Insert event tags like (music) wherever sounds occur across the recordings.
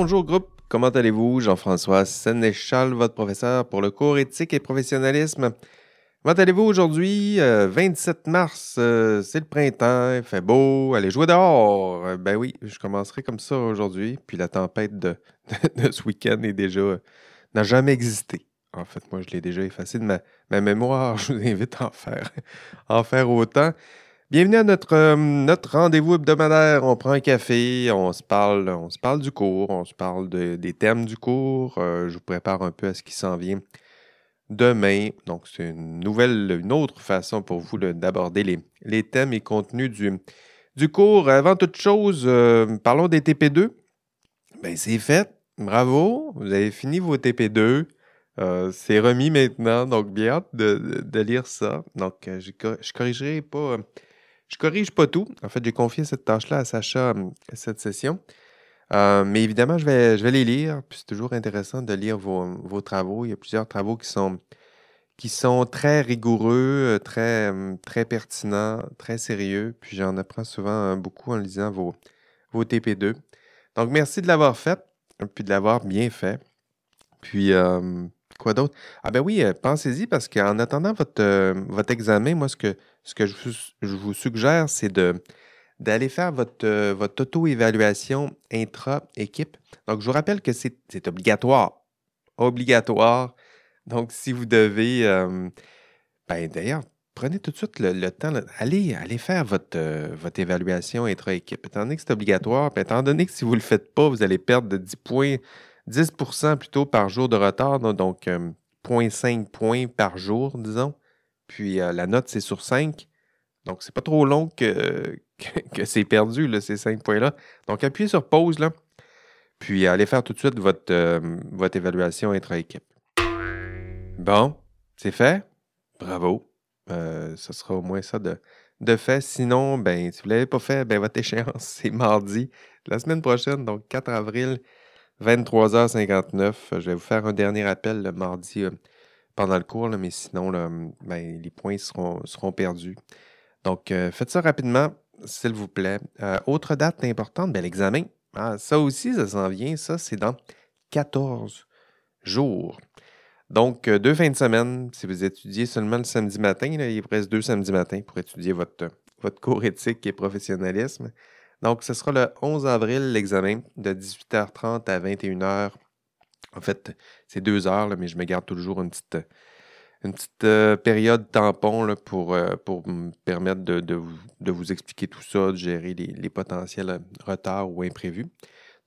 Bonjour groupe, comment allez-vous? Jean-François Sénéchal, votre professeur pour le cours éthique et professionnalisme. Comment allez-vous aujourd'hui? 27 euh, mars, euh, c'est le printemps, il fait beau, allez jouer dehors. Euh, ben oui, je commencerai comme ça aujourd'hui. Puis la tempête de, (laughs) ce week-end est déjà n'a jamais existé. En fait, moi, je l'ai déjà effacé de ma, mémoire. (laughs) Je vous invite à en faire, en faire autant. Bienvenue à notre, notre rendez-vous hebdomadaire. On prend un café, on se parle, on se parle du cours, on se parle des thèmes du cours. je vous prépare un peu à ce qui s'en vient demain. Donc, c'est une nouvelle, une autre façon pour vous d'aborder les, thèmes et contenus du, du cours. Avant toute chose, euh, parlons des TP2. Ben, c'est fait. Bravo. Vous avez fini vos TP2. Euh, c'est remis maintenant, donc bien hâte de, lire ça. Donc, euh, je, je corrigerai pas. Je corrige pas tout. En fait, j'ai confié cette tâche-là à Sacha cette session. Euh, mais évidemment, je vais, je vais les lire. Puis c'est toujours intéressant de lire vos, travaux. Il y a plusieurs travaux qui sont, qui sont très rigoureux, euh, très, hum, très pertinents, très sérieux. Puis j'en apprends souvent beaucoup en lisant vos, vos TP2. Donc, merci de l'avoir fait, puis de l'avoir bien fait. Puis, hum, quoi d'autre? Ah ben oui, euh, pensez-y parce qu'en attendant votre, votre examen, moi, ce que, ce que je vous suggère, c'est de d'aller faire votre, euh, votre auto-évaluation intra-équipe. Donc, je vous rappelle que c'est obligatoire. Obligatoire. Donc, si vous devez, euh, ben, d'ailleurs, prenez tout de suite le, temps, allez, allez faire votre, euh, votre évaluation intra-équipe. Étant donné que c'est obligatoire, puis étant donné que si vous ne le faites pas, vous allez perdre de 10 points, 10% plutôt par jour de retard, donc 0.5 points par jour, disons. Puis la note, c'est sur 5. Donc, c'est pas trop long (laughs) que, c'est perdu, là, ces cinq points-là. Donc, appuyez sur pause, là, puis allez faire tout de suite votre, euh, votre évaluation intra-équipe. Bon, c'est fait. Bravo. Euh, ce sera au moins ça de, de fait. Sinon, ben, si vous ne l'avez pas fait, ben, votre (laughs) échéance, c'est mardi, la semaine prochaine, donc 4 avril, 23h59. Je vais vous faire un dernier appel le mardi euh, pendant le cours, mais sinon, ben, les points seront, perdus. Donc, faites ça rapidement s'il vous plaît. Euh, autre date importante, ben, l'examen. Ah, ça aussi, ça s'en vient. Ça, c'est dans 14 jours. Donc, euh, deux fins de semaine. Si vous étudiez seulement le samedi matin, il vous reste deux samedis matins pour étudier votre cours éthique et professionnalisme. Donc, ce sera le 11 avril, l'examen, de 18h30 à 21h. En fait, c'est deux heures, mais je me garde toujours une petite, une petite euh, période tampon pour, euh, pour me permettre de, vous, expliquer tout ça, de gérer les, potentiels euh, retards ou imprévus.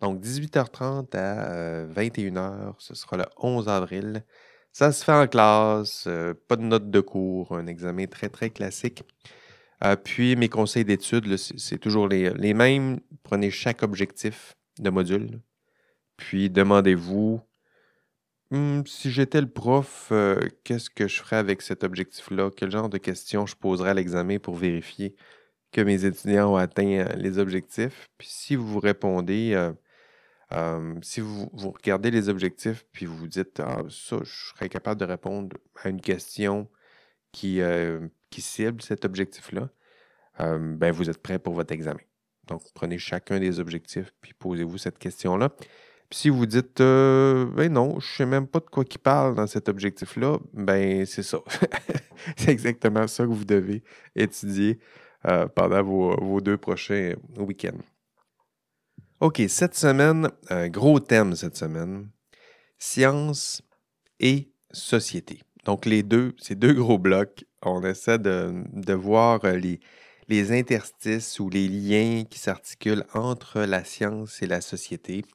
Donc, 18h30 à 21h, ce sera le 11 avril. Ça se fait en classe, pas de notes de cours, un examen très, très classique. Puis, mes conseils d'études, c'est toujours les, mêmes. Prenez chaque objectif de module. Puis, demandez-vous Hum, si j'étais le prof, euh, qu'est-ce que je ferais avec cet objectif-là? Quel genre de questions je poserais à l'examen pour vérifier que mes étudiants ont atteint euh, les objectifs? Puis si vous répondez, euh, si vous, regardez les objectifs, puis vous vous dites, ah, ça, je serais capable de répondre à une question qui, qui cible cet objectif-là, hum, ben vous êtes prêt pour votre examen. Donc, prenez chacun des objectifs, puis posez-vous cette question-là. Puis si vous dites euh, ben non, je ne sais même pas de quoi il parle dans cet objectif-là, ben c'est ça. (laughs) c'est exactement ça que vous devez étudier euh, pendant vos, deux prochains week-ends. OK, cette semaine, un gros thème cette semaine, science et société. Donc les deux, ces deux gros blocs, on essaie de, de voir les, les interstices ou les liens qui s'articulent entre la science et la société.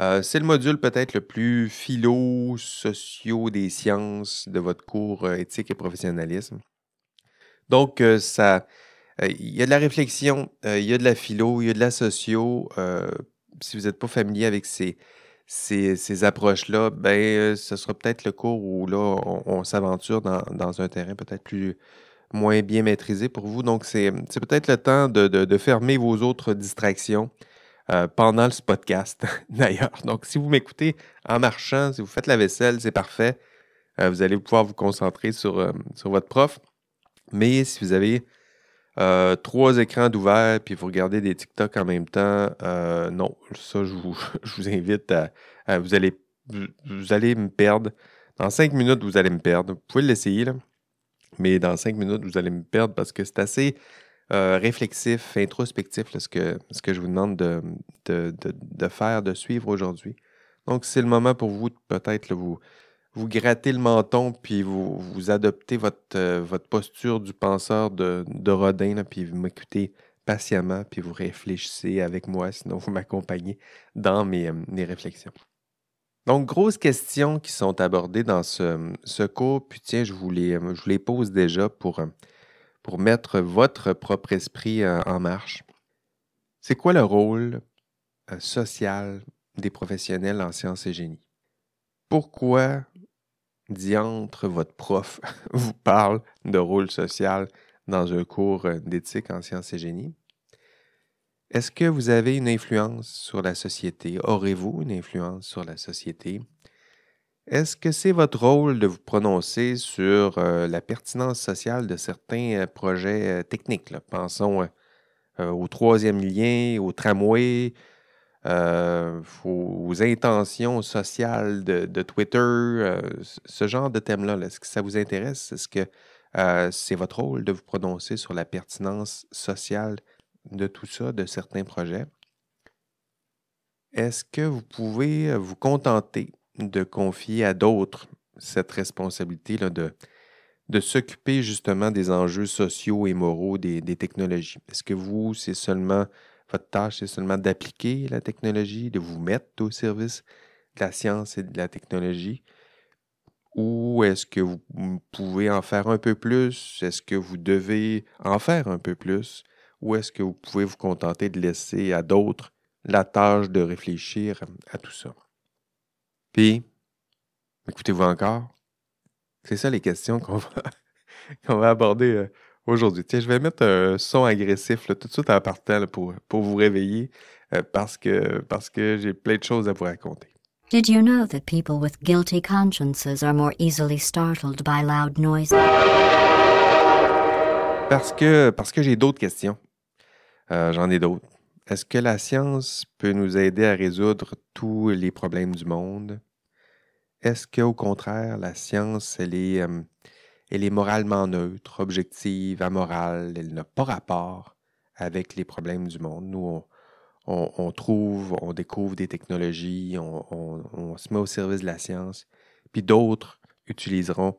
Euh, c'est le module peut-être le plus philo-socio des sciences de votre cours euh, éthique et professionnalisme. Donc, euh, ça, il y a de la réflexion, il y a de la philo, il y a de la socio. si vous n'êtes pas familier avec ces, ces, approches-là, ben, ce sera peut-être le cours où là, on, s'aventure dans, un terrain peut-être plus moins bien maîtrisé pour vous. Donc, c'est peut-être le temps de fermer vos autres distractions euh, pendant ce podcast, (laughs) d'ailleurs. Donc, si vous m'écoutez en marchant, si vous faites la vaisselle, c'est parfait. Euh, vous allez pouvoir vous concentrer sur, euh, sur votre prof. Mais si vous avez Euh, trois écrans d'ouvert, puis vous regardez des TikTok en même temps. Euh, non, ça, je vous, (laughs) invite à, vous, allez, vous, allez me perdre. Dans cinq minutes, vous allez me perdre. Vous pouvez l'essayer, là. Mais dans cinq minutes, vous allez me perdre parce que c'est assez euh, réflexif, introspectif, ce, que, ce que je vous demande de, de, faire, de suivre aujourd'hui. Donc, c'est le moment pour vous, peut-être, vous, vous grattez le menton, puis vous, vous adoptez votre, euh, votre posture du penseur de, de Rodin, puis vous m'écoutez patiemment, puis vous réfléchissez avec moi, sinon vous m'accompagnez dans mes, euh, mes, réflexions. Donc, grosses questions qui sont abordées dans ce, ce cours, puis tiens, je vous les, je vous les pose déjà pour, pour mettre votre propre esprit euh, en marche. C'est quoi le rôle social des professionnels en sciences et génie? Pourquoi diantre votre prof (laughs) vous parle de rôle social dans un cours euh, d'éthique en sciences et génie? Est-ce que vous avez une influence sur la société? Aurez-vous une influence sur la société? Est-ce que c'est votre rôle de vous prononcer sur euh, la pertinence sociale de certains euh, projets techniques? Pensons au troisième lien, au tramway, euh, aux intentions sociales de, Twitter, euh, ce genre de thème-là, est-ce que ça vous intéresse? Est-ce que euh, c'est votre rôle de vous prononcer sur la pertinence sociale de tout ça, de certains projets? Est-ce que vous pouvez vous contenter de confier à d'autres cette responsabilité-là de, de s'occuper justement des enjeux sociaux et moraux des, des technologies? Est-ce que vous, c'est seulement votre tâche, c'est seulement d'appliquer la technologie, de vous mettre au service de la science et de la technologie? Ou est-ce que vous pouvez en faire un peu plus? Est-ce que vous devez en faire un peu plus? Ou est-ce que vous pouvez vous contenter de laisser à d'autres la tâche de réfléchir à tout ça? Puis, écoutez-vous encore? C'est ça les questions qu'on va, (laughs) va aborder euh, aujourd'hui. Tiens, je vais mettre un son agressif tout de suite en partant pour, pour vous réveiller euh, parce que, parce que j'ai plein de choses à vous raconter. Did you know that people with guilty consciences are more easily startled by loud noises? Parce que, parce que j'ai d'autres questions. Euh, j'en ai d'autres. Est-ce que la science peut nous aider à résoudre tous les problèmes du monde? Est-ce qu'au contraire, la science, elle est, euh, elle est moralement neutre, objective, amorale, elle n'a pas rapport avec les problèmes du monde. Nous, on, trouve, on découvre des technologies, on, se met au service de la science, puis d'autres utiliseront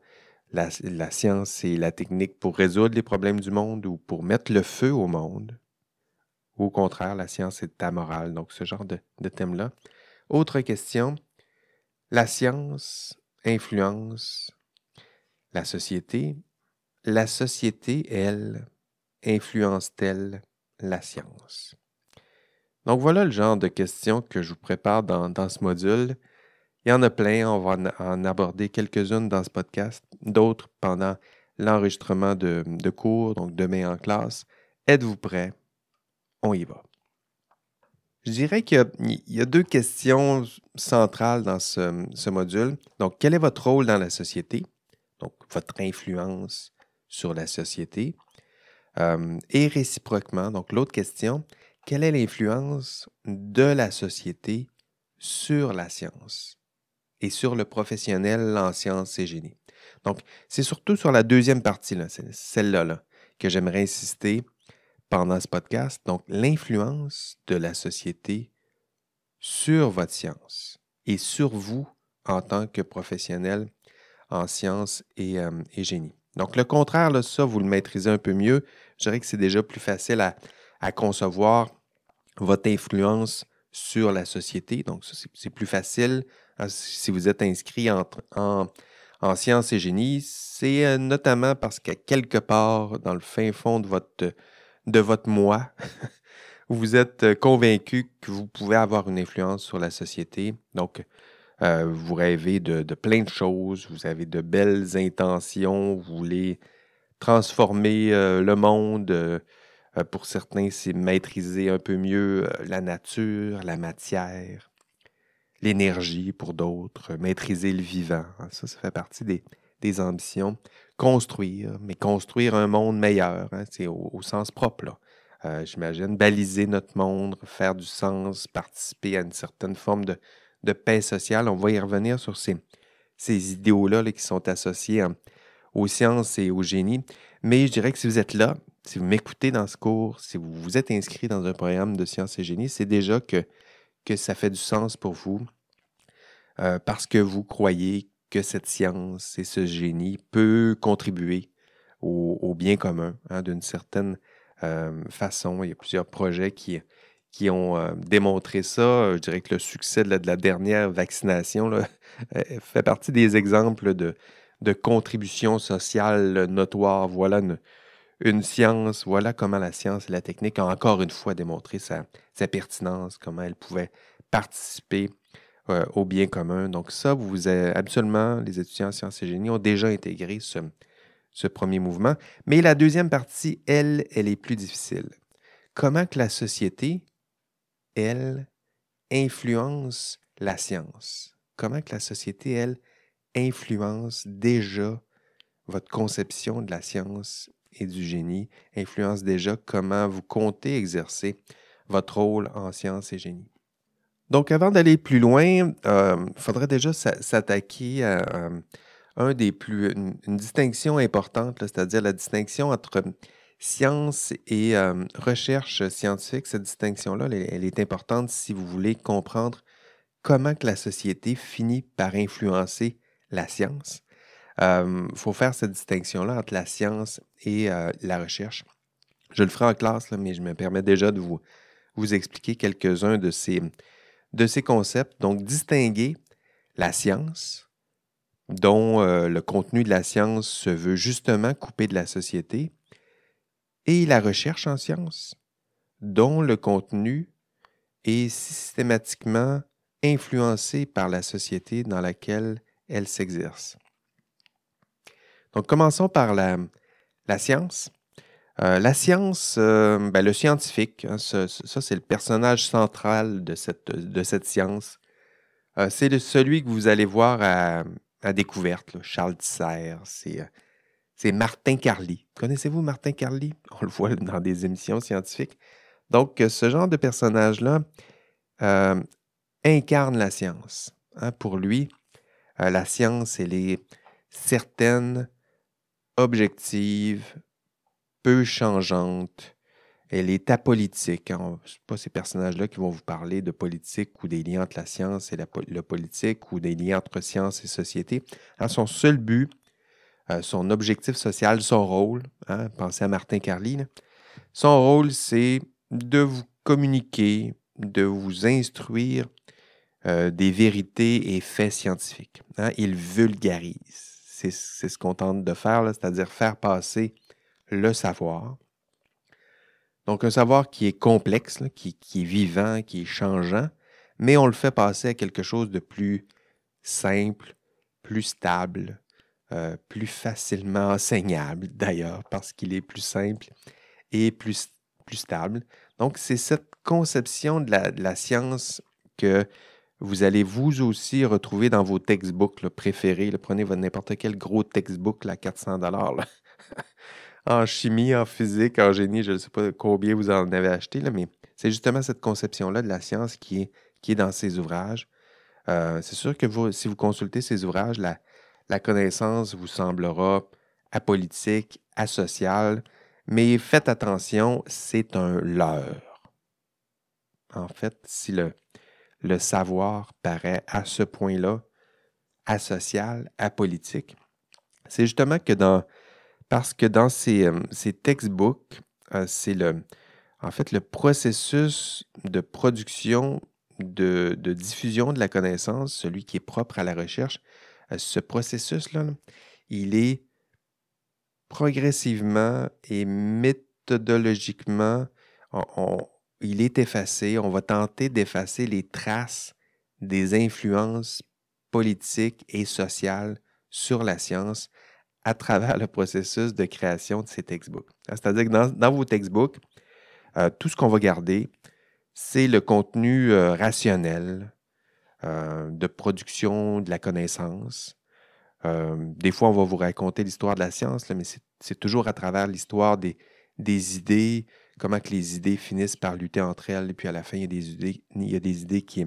la, science et la technique pour résoudre les problèmes du monde ou pour mettre le feu au monde. Au contraire, la science est amorale. Donc, ce genre de, de thème-là. Autre question, la science influence la société, la société, elle, influence-t-elle la science? Donc voilà le genre de questions que je vous prépare dans, ce module. Il y en a plein, on va en, aborder quelques-unes dans ce podcast, d'autres pendant l'enregistrement de, cours, donc demain en classe. Êtes-vous prêts? On y va. Je dirais qu'il y, a deux questions centrales dans ce, ce module. Donc, quel est votre rôle dans la société? Donc votre influence sur la société. Euh, et réciproquement, donc l'autre question, quelle est l'influence de la société sur la science et sur le professionnel en sciences et génie? Donc, c'est surtout sur la deuxième partie, celle-là, là, que j'aimerais insister pendant ce podcast. Donc, l'influence de la société sur votre science et sur vous en tant que professionnel en sciences et, euh, et, génie. Donc, le contraire, là, ça, vous le maîtrisez un peu mieux. Je dirais que c'est déjà plus facile à, à, concevoir votre influence sur la société. Donc, c'est plus facile hein, si vous êtes inscrit en, en, en sciences et génie. C'est euh, notamment parce qu'à quelque part, dans le fin fond de votre, de votre moi, (laughs) vous êtes euh, convaincu que vous pouvez avoir une influence sur la société. Donc, euh, vous rêvez de, plein de choses, vous avez de belles intentions, vous voulez transformer euh, le monde. Euh, pour certains, c'est maîtriser un peu mieux la nature, la matière, l'énergie pour d'autres, maîtriser le vivant. Ça, ça fait partie des, ambitions, construire, mais construire un monde meilleur, hein, c'est au, sens propre. J'imagine, baliser notre monde, faire du sens, participer à une certaine forme de, paix sociale. On va y revenir sur ces, ces idéaux-là qui sont associés hein, aux sciences et au génie. Mais je dirais que si vous êtes là, si vous m'écoutez dans ce cours, si vous vous êtes inscrit dans un programme de sciences et génie, c'est déjà que, que ça fait du sens pour vous euh, parce que vous croyez que cette science et ce génie peut contribuer au, bien commun hein, d'une certaine euh, façon. Il y a plusieurs projets qui, qui ont euh, démontré ça. Je dirais que le succès de la, dernière vaccination là, (laughs) fait partie des exemples de, de contribution sociale notoire. Voilà une, science, voilà comment la science et la technique ont encore une fois démontré sa, pertinence, comment elle pouvait participer euh, au bien commun. Donc ça, vous avez, absolument, les étudiants en sciences et génie ont déjà intégré ce, ce premier mouvement. Mais la deuxième partie, elle, elle est plus difficile. Comment que la société, elle, influence la science? Comment que la société, elle, influence déjà votre conception de la science et du génie, influence déjà comment vous comptez exercer votre rôle en science et génie. Donc, avant d'aller plus loin, il euh, faudrait déjà s'attaquer à, un des plus, une, distinction importante, c'est-à-dire la distinction entre science et recherche scientifique. Cette distinction-là, elle, est importante si vous voulez comprendre comment que la société finit par influencer la science. Il faut faire cette distinction-là entre la science et la recherche. Je le ferai en classe, mais je me permets déjà de vous, vous expliquer quelques-uns de ces, de ces concepts. Donc, distinguer la science, dont le contenu de la science se veut justement couper de la société, et la recherche en science, dont le contenu est systématiquement influencé par la société dans laquelle elle s'exerce. Donc, commençons par la, science. Euh, la science, euh, ben, le scientifique, hein, ça, c'est le personnage central de cette, de cette science. Euh, c'est celui que vous allez voir à, découverte, Charles Tisser, c'est Martin Carly. Connaissez-vous Martin Carly? (laughs) On le voit dans des émissions scientifiques. Donc, ce genre de personnage-là incarne la science. Hein. Pour lui, euh, la science, elle est certaine, objective, peu changeante. Elle est apolitique. Hein. Ce pas ces personnages-là qui vont vous parler de politique ou des liens entre la science et la, le politique ou des liens entre science et société. Hein, son seul but, euh, son objectif social, son rôle, pensez à Martin Carly, son rôle, c'est de vous communiquer, de vous instruire euh, des vérités et faits scientifiques. Hein. Il vulgarise. C'est ce qu'on tente de faire, c'est-à-dire faire passer le savoir. Donc un savoir qui est complexe, qui, est vivant, qui est changeant, mais on le fait passer à quelque chose de plus simple, plus stable, euh, plus facilement enseignable d'ailleurs, parce qu'il est plus simple et plus, plus stable. Donc c'est cette conception de la, de la science que vous allez vous aussi retrouver dans vos textbooks préférés. Prenez n'importe quel gros textbook, là, 400 dollars. (laughs) en chimie, en physique, en génie, je ne sais pas combien vous en avez acheté, là, mais c'est justement cette conception-là de la science qui est, qui est dans ces ouvrages. Euh, c'est sûr que vous, si vous consultez ces ouvrages, la, la connaissance vous semblera apolitique, asociale, mais faites attention, c'est un leurre. En fait, si le, savoir paraît à ce point-là asocial, apolitique, c'est justement que dans, parce que dans ces, euh, ces textbooks, euh, c'est le, en fait, le processus de production, de, diffusion de la connaissance, celui qui est propre à la recherche, ce processus-là, il est progressivement et méthodologiquement, il est effacé. On va tenter d'effacer les traces des influences politiques et sociales sur la science à travers le processus de création de ces textbooks. C'est-à-dire que dans, vos textbooks, euh, tout ce qu'on va garder, c'est le contenu euh, rationnel euh, de production de la connaissance, Euh, des fois, on va vous raconter l'histoire de la science, mais c'est toujours à travers l'histoire des, des, idées, comment que les idées finissent par lutter entre elles, et puis à la fin, il y a des idées, il y a des idées qui,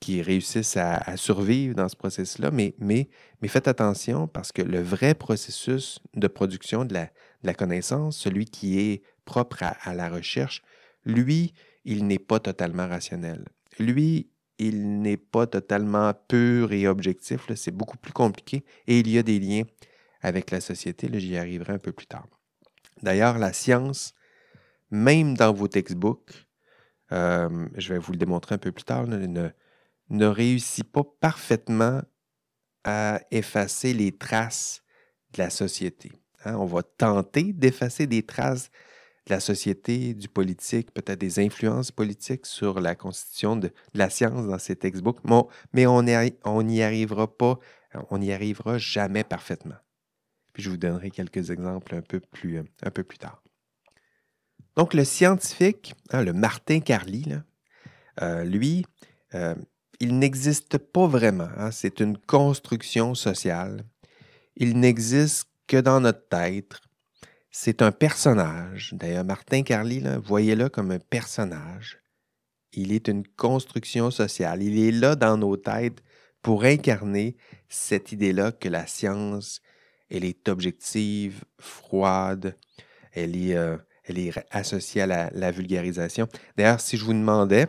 qui réussissent à, survivre dans ce processus-là. Mais, mais, mais, faites attention parce que le vrai processus de production de la, de la connaissance, celui qui est propre à, à la recherche, lui, il n'est pas totalement rationnel. Lui, il n'est pas totalement pur et objectif. C'est beaucoup plus compliqué et il y a des liens avec la société. J'y arriverai un peu plus tard. D'ailleurs, la science, même dans vos textbooks, euh, je vais vous le démontrer un peu plus tard, ne, réussit pas parfaitement à effacer les traces de la société. Hein. On va tenter d'effacer des traces la société, du politique, peut-être des influences politiques sur la constitution de, la science dans ces textbooks, mais on n'y arrivera pas, on n'y arrivera jamais parfaitement. Puis je vous donnerai quelques exemples un peu plus, plus tard. Donc le scientifique, hein, le Martin Carly, euh, lui, euh, il n'existe pas vraiment. Hein, c'est une construction sociale. Il n'existe que dans notre tête, c'est un personnage. D'ailleurs, Martin Carly, voyez-le comme un personnage. Il est une construction sociale. Il est là dans nos têtes pour incarner cette idée-là que la science, elle est objective, froide, elle est, euh, associée à la, vulgarisation. D'ailleurs, si je vous demandais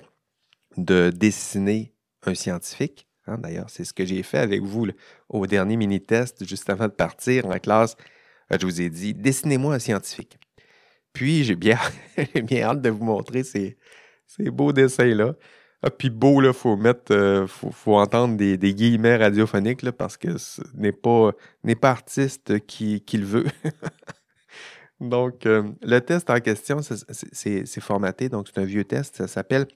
de dessiner un scientifique, hein, d'ailleurs, c'est ce que j'ai fait avec vous au dernier mini-test juste avant de partir en classe, je vous ai dit, dessinez-moi un scientifique. Puis, j'ai bien, (laughs) bien hâte de vous montrer ces, beaux dessins-là. Ah, puis beau, il faut mettre, euh, faut, entendre des, guillemets radiophoniques là, parce que ce n'est pas, n'est artiste qui, qui le veut. (laughs) donc, euh, le test en question, c'est formaté, donc c'est un vieux test, ça s'appelle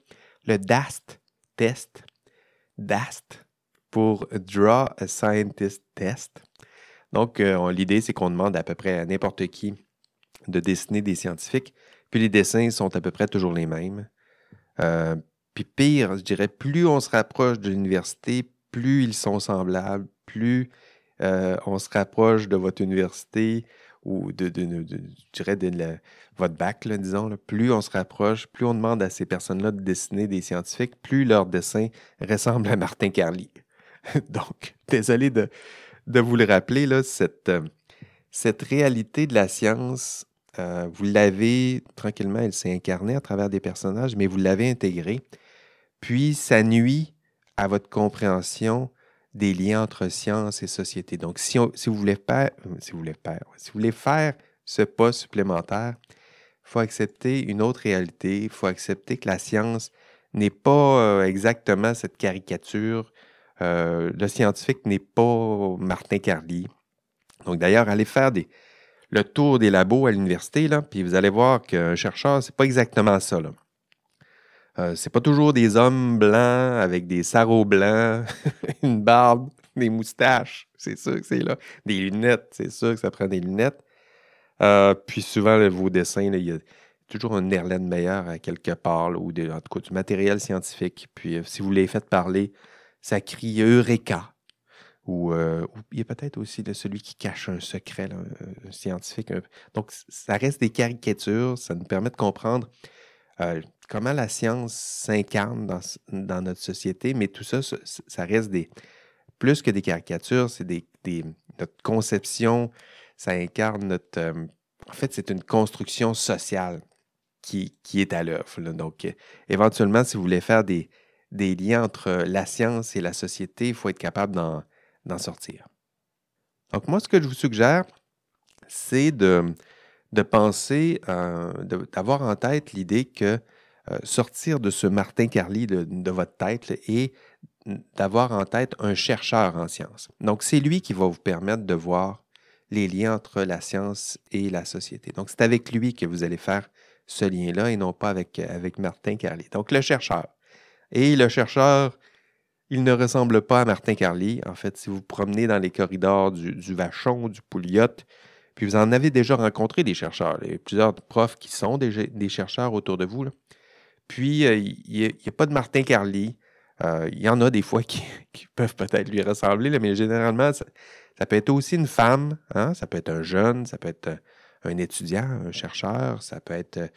le DAST test. DAST pour Draw a Scientist Test. Donc, euh, l'idée, c'est qu'on demande à peu près à n'importe qui de dessiner des scientifiques. Puis les dessins sont à peu près toujours les mêmes. Euh, puis pire, je dirais, plus on se rapproche de l'université, plus ils sont semblables, plus euh, on se rapproche de votre université ou de, je dirais, de votre bac, disons, plus on se rapproche, plus on demande à ces personnes-là de dessiner des scientifiques, plus leur dessin (laughs) ressemble à Martin Carly. (laughs) Donc, désolé de, de vous le rappeler, euh, cette réalité de la science, euh, vous l'avez tranquillement, elle s'est incarnée à travers des personnages, mais vous l'avez intégrée. Puis, ça nuit à votre compréhension des liens entre science et société. Donc, si, si vous voulez faire, euh, si vous voulez faire, si vous voulez faire ce pas supplémentaire, il faut accepter une autre réalité. Il faut accepter que la science n'est pas exactement cette caricature euh, le scientifique n'est pas Martin Carly. Donc d'ailleurs, allez faire le tour des labos à l'université, puis vous allez voir qu'un chercheur, c'est pas exactement ça. Là. Euh, c'est pas toujours des hommes blancs avec des sarraux blancs, (laughs) une barbe, des moustaches, c'est sûr que c'est là. Des lunettes, c'est sûr que ça prend des lunettes. Euh, puis souvent, vos dessins, il y a toujours un Nerlens meilleur à quelque part, ou en tout cas du matériel scientifique. Puis si vous les faites parler, ça crie Eureka. Ou, euh, il y a peut-être aussi celui qui cache un secret, un, scientifique. Donc, ça reste des caricatures, ça nous permet de comprendre euh, comment la science s'incarne dans, notre société, mais tout ça, ça, reste des plus que des caricatures, c'est des, notre conception, ça incarne notre... Euh, en fait, c'est une construction sociale qui, qui est à l'œuvre. Donc, éventuellement, si vous voulez faire des, des liens entre la science et la société, il faut être capable d'en sortir. Donc moi, ce que je vous suggère, c'est de, penser, d'avoir en tête l'idée que sortir de ce Martin Carly de, votre tête et d'avoir en tête un chercheur en sciences. Donc c'est lui qui va vous permettre de voir les liens entre la science et la société. Donc c'est avec lui que vous allez faire ce lien-là et non pas avec, avec Martin Carly. Donc le chercheur. Et le chercheur, il ne ressemble pas à Martin Carly. En fait, si vous promenez dans les corridors du, Vachon, du Pouliot, puis vous en avez déjà rencontré des chercheurs. Il y a plusieurs profs qui sont des, chercheurs autour de vous. Puis, euh, il n'y a, pas de Martin Carly. Euh, il y en a des fois (laughs) qui, peuvent peut-être lui ressembler, mais généralement, ça, peut être aussi une femme, hein, ça peut être un jeune, ça peut être un étudiant, un chercheur, ça peut être,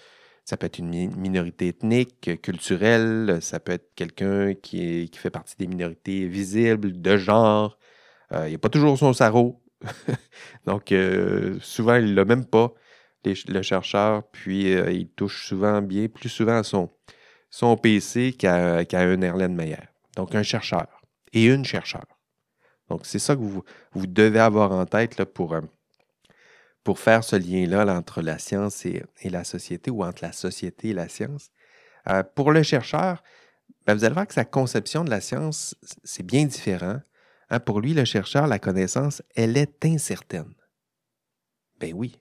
ça peut être une minorité ethnique, culturelle, ça peut être quelqu'un qui, qui fait partie des minorités visibles, de genre. Euh, il n'y a pas toujours son sarreau. (laughs) Donc, euh, souvent, il ne l'a même pas, le chercheur, puis il touche souvent bien, plus souvent à son, son PC qu'à un Erlen Donc, un chercheur et une chercheur. Donc, c'est ça que vous, vous, devez avoir en tête là, pour, euh, pour faire ce lien-là entre la science et, la société ou entre la société et la science. Euh, pour le chercheur, ben, vous allez voir que sa conception de la science, c'est bien différent. Hein. pour lui, le chercheur, la connaissance, elle est incertaine. Ben oui,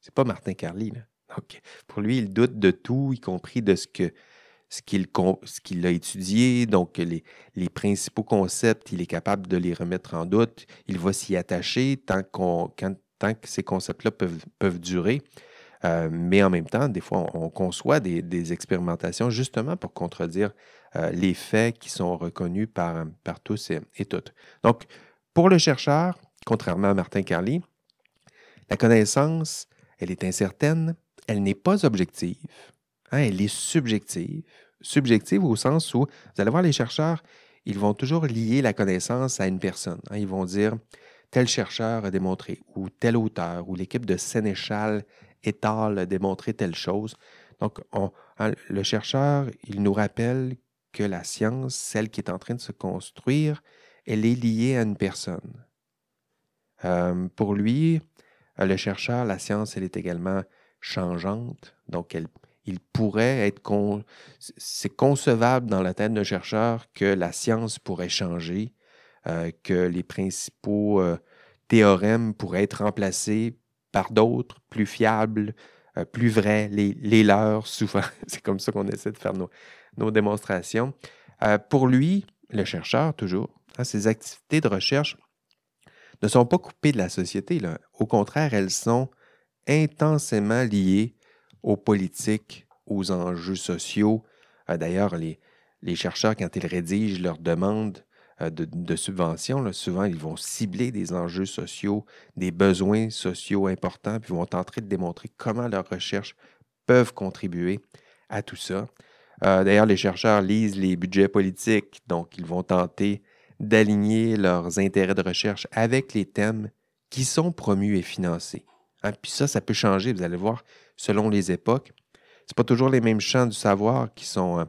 c'est pas Martin Carly. Donc, pour lui, il doute de tout, y compris de ce que ce qu'il a étudié, donc les, les, principaux concepts, il est capable de les remettre en doute. Il va s'y attacher tant, qu'on, tant que ces concepts-là peuvent, peuvent durer. Euh, mais en même temps, des fois, on, conçoit des, expérimentations justement pour contredire euh, les faits qui sont reconnus par, par tous et, toutes. Donc, pour le chercheur, contrairement à Martin Carly, la connaissance, elle est incertaine, elle n'est pas objective. Hein, elle est subjective. Subjective au sens où, vous allez voir, les chercheurs, ils vont toujours lier la connaissance à une personne. Hein. ils vont dire tel chercheur a démontré, ou tel auteur, ou l'équipe de Sénéchal étale a démontré telle chose. Donc, hein, le chercheur, il nous rappelle que la science, celle qui est en train de se construire, elle est liée à une personne. Euh, pour lui, le chercheur, la science, elle est également changeante, donc il pourrait être... C'est concevable dans la tête d'un chercheur que la science pourrait changer, euh, que les principaux euh, théorèmes pourraient être remplacés par d'autres plus fiables, euh, plus vrais, les, leurs (laughs) souvent. C'est comme ça qu'on essaie de faire nos, démonstrations. pour lui, le chercheur, toujours, hein, ses activités de recherche ne sont pas coupées de la société. Au contraire, elles sont intensément liées aux politiques, aux enjeux sociaux. D'ailleurs, les, chercheurs, quand ils rédigent leurs demandes euh, de, subventions, souvent, ils vont cibler des enjeux sociaux, des besoins sociaux importants, puis vont tenter de démontrer comment leurs recherches peuvent contribuer à tout ça. Euh, d'ailleurs, les chercheurs lisent les budgets politiques, donc ils vont tenter d'aligner leurs intérêts de recherche avec les thèmes qui sont promus et financés. Hein, puis ça, ça peut changer, vous allez voir, selon les époques. Ce pas toujours les mêmes champs du savoir qui sont, euh,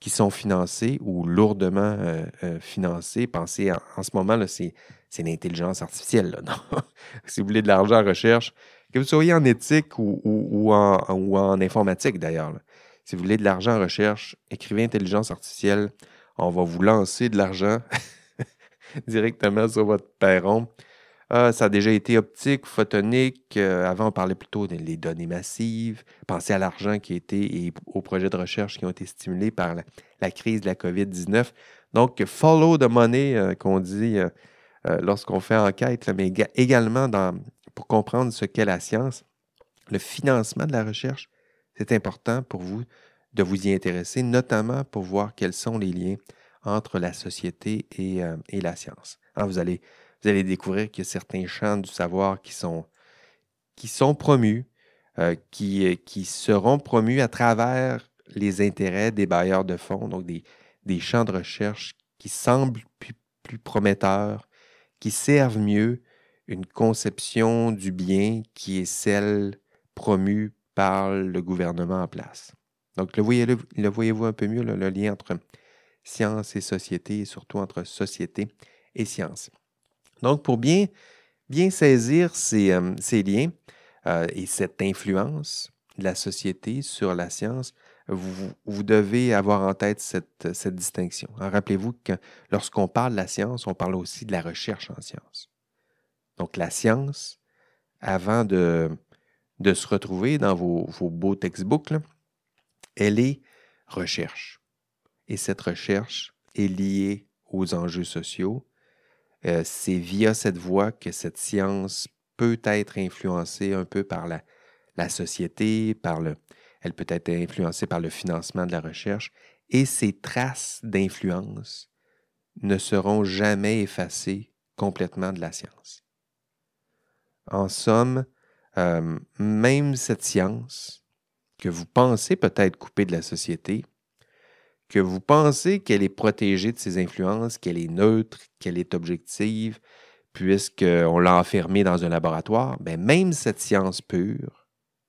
qui sont financés ou lourdement euh, euh, financés. Pensez en, ce moment, c'est, l'intelligence artificielle. (laughs) si vous voulez de l'argent en recherche, que vous soyez en éthique ou, ou, en, ou en, informatique d'ailleurs, si vous voulez de l'argent en recherche, écrivez intelligence artificielle. On va vous lancer de l'argent (laughs) directement sur votre perron. Ah, ça a déjà été optique, photonique. Euh, avant, on parlait plutôt des données massives. Pensez à l'argent qui a été et aux projets de recherche qui ont été stimulés par la, crise de la COVID-19. Donc, follow the money, euh, qu'on dit euh, lorsqu'on fait enquête, mais également pour comprendre ce qu'est la science, le financement de la recherche, c'est important pour vous de vous y intéresser, notamment pour voir quels sont les liens entre la société et, la science. Hein, vous allez vous allez découvrir qu'il y a certains champs du savoir qui sont, qui sont promus, euh, qui, euh, qui seront promus à travers les intérêts des bailleurs de fonds, donc des, des champs de recherche qui semblent plus, prometteurs, qui servent mieux une conception du bien qui est celle promue par le gouvernement en place. Donc, le voyez-vous voyez un peu mieux, le lien entre science et société, et surtout entre société et science. Donc, pour bien, saisir ces, euh, liens euh, et cette influence de la société sur la science, vous, devez avoir en tête cette, distinction. Rappelez-vous que lorsqu'on parle de la science, on parle aussi de la recherche en science. Donc, la science, avant de, se retrouver dans vos, vos beaux textbooks, elle est recherche. Et cette recherche est liée aux enjeux sociaux, euh, c'est via cette voie que cette science peut être influencée un peu par la, société, par le, elle peut être influencée par le financement de la recherche et ces traces d'influence ne seront jamais effacées complètement de la science. En somme, euh, même cette science que vous pensez peut-être couper de la société, que vous pensez qu'elle est protégée de ses influences, qu'elle est neutre, qu'elle est objective, puisqu'on l'a enfermée dans un laboratoire, ben même cette science pure,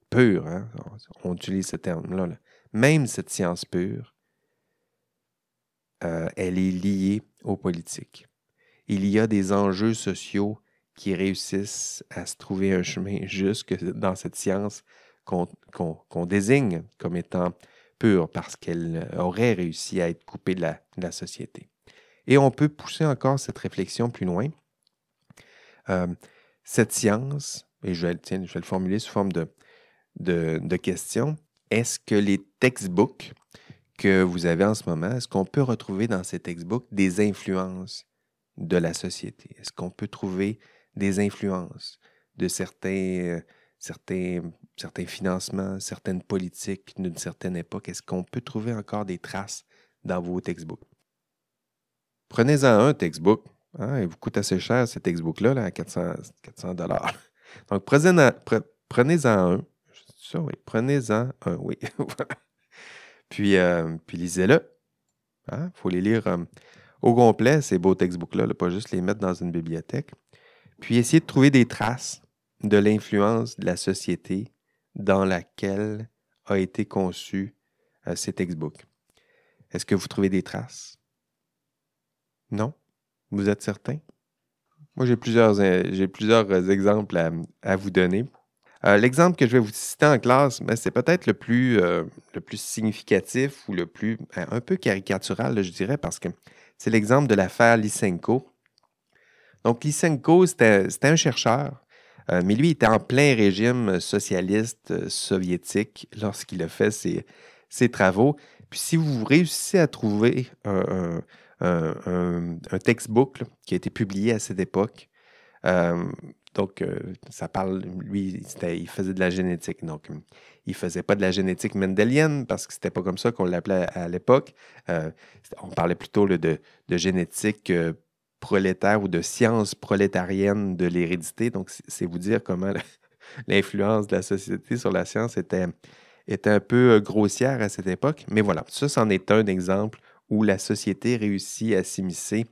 pure, hein, on utilise ce terme-là, même cette science pure, euh, elle est liée aux politiques. Il y a des enjeux sociaux qui réussissent à se trouver un chemin (laughs) jusque dans cette science qu'on désigne comme étant pure parce qu'elle aurait réussi à être coupée de la, société. Et on peut pousser encore cette réflexion plus loin. Euh, cette science, et je vais, vais, le formuler sous forme de, de, de question, est-ce que les textbooks que vous avez en ce moment, est-ce qu'on peut retrouver dans ces textbooks des influences de la société? Est-ce qu'on peut trouver des influences de certains, euh, certains, certains financements, certaines politiques d'une certaine époque. Est-ce qu'on peut trouver encore des traces dans vos textbooks? Prenez-en un textbook. Hein, il vous coûte assez cher ce textbook-là, là, à 400 dollars. Donc, prenez-en prenez un. Ça, oui. Prenez-en un, oui. (laughs) puis, euh, puis lisez-le. Il hein, faut les lire euh, au complet, ces beaux textbooks-là, pas juste les mettre dans une bibliothèque puis essayer de trouver des traces de l'influence de la société dans laquelle a été conçu euh, ces textbooks. Est-ce que vous trouvez des traces? Non? Vous êtes certain? Moi, j'ai plusieurs, euh, j'ai plusieurs euh, exemples à, vous donner. L'exemple que je vais vous citer en classe, ben, c'est peut-être le plus, le plus significatif ou le plus un peu caricatural, je dirais, parce que c'est l'exemple de l'affaire Lysenko. Donc, Lysenko, c'était un chercheur, euh, mais lui, il était en plein régime socialiste euh, soviétique lorsqu'il a fait ses, travaux. Puis, si vous réussissez à trouver un, textbook qui a été publié à cette époque, euh, donc, ça parle, lui, il faisait de la génétique. Donc, il ne faisait pas de la génétique mendélienne parce que c'était pas comme ça qu'on l'appelait à, l'époque. on parlait plutôt de, de, génétique prolétaire ou de science prolétarienne de l'hérédité. Donc, c'est vous dire comment (laughs) l'influence de la société sur la science était, un peu euh, grossière à cette époque. Mais voilà, ça, c'en est un exemple où la société réussit à s'immiscer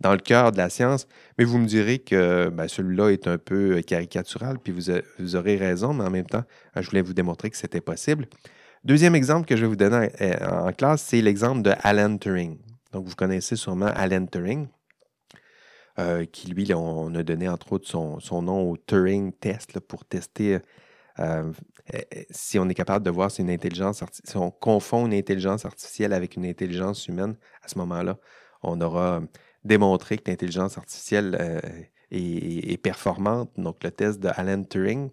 dans le cœur de la science. Mais vous me direz que ben, celui-là est un peu euh, caricatural, puis vous, vous, aurez raison, mais en même temps, euh, je voulais vous démontrer que c'était possible. Deuxième exemple que je vais vous donner en, classe, c'est l'exemple de Alan Turing. Donc, vous connaissez sûrement Alan Turing. Euh, qui lui, on a donné entre autres son, nom au Turing Test pour tester euh, eh, si on est capable de voir si une intelligence si on confond une intelligence artificielle avec une intelligence humaine, à ce moment-là, on aura démontré que l'intelligence artificielle euh, est, performante. Donc, le test de Alan Turing.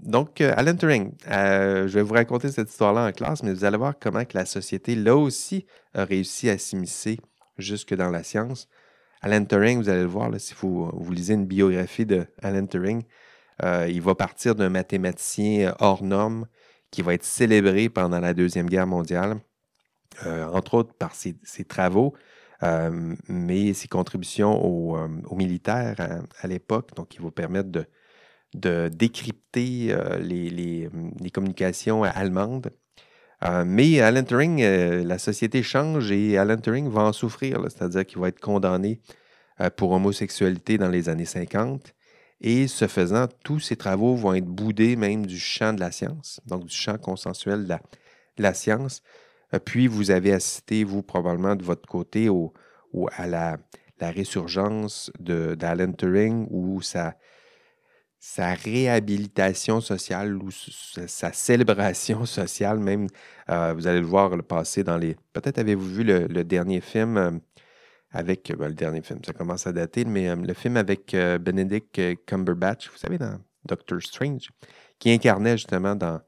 donc, Alan Turing, je vais vous raconter cette histoire-là en classe, mais vous allez voir comment que la société, là aussi, a réussi à s'immiscer jusque dans la science. Alan Turing, vous allez le voir, si vous, lisez une biographie de Alan Turing, euh, il va partir d'un mathématicien hors norme qui va être célébré pendant la Deuxième Guerre mondiale, euh, entre autres par ses, travaux, euh, mais ses contributions aux, militaires à, l'époque, donc qui vont permettre de, décrypter les, communications allemandes. Mais Alan Turing, la société change et Alan Turing va en souffrir, c'est-à-dire qu'il va être condamné euh, pour homosexualité dans les années 50. Et ce faisant, tous ces travaux vont être boudés même du champ de la science, donc du champ consensuel de la, science. Euh, puis vous avez assisté, vous, probablement de votre côté, au, à la, résurgence d'Alan Turing ou sa, sa réhabilitation sociale ou sa célébration (laughs) sociale même. Euh, vous allez le voir le passer dans les... Peut-être avez-vous vu le, dernier film avec ben, le dernier film, ça commence à dater, mais euh, le film avec euh, Benedict Cumberbatch, vous savez, dans Doctor Strange, qui incarnait justement dans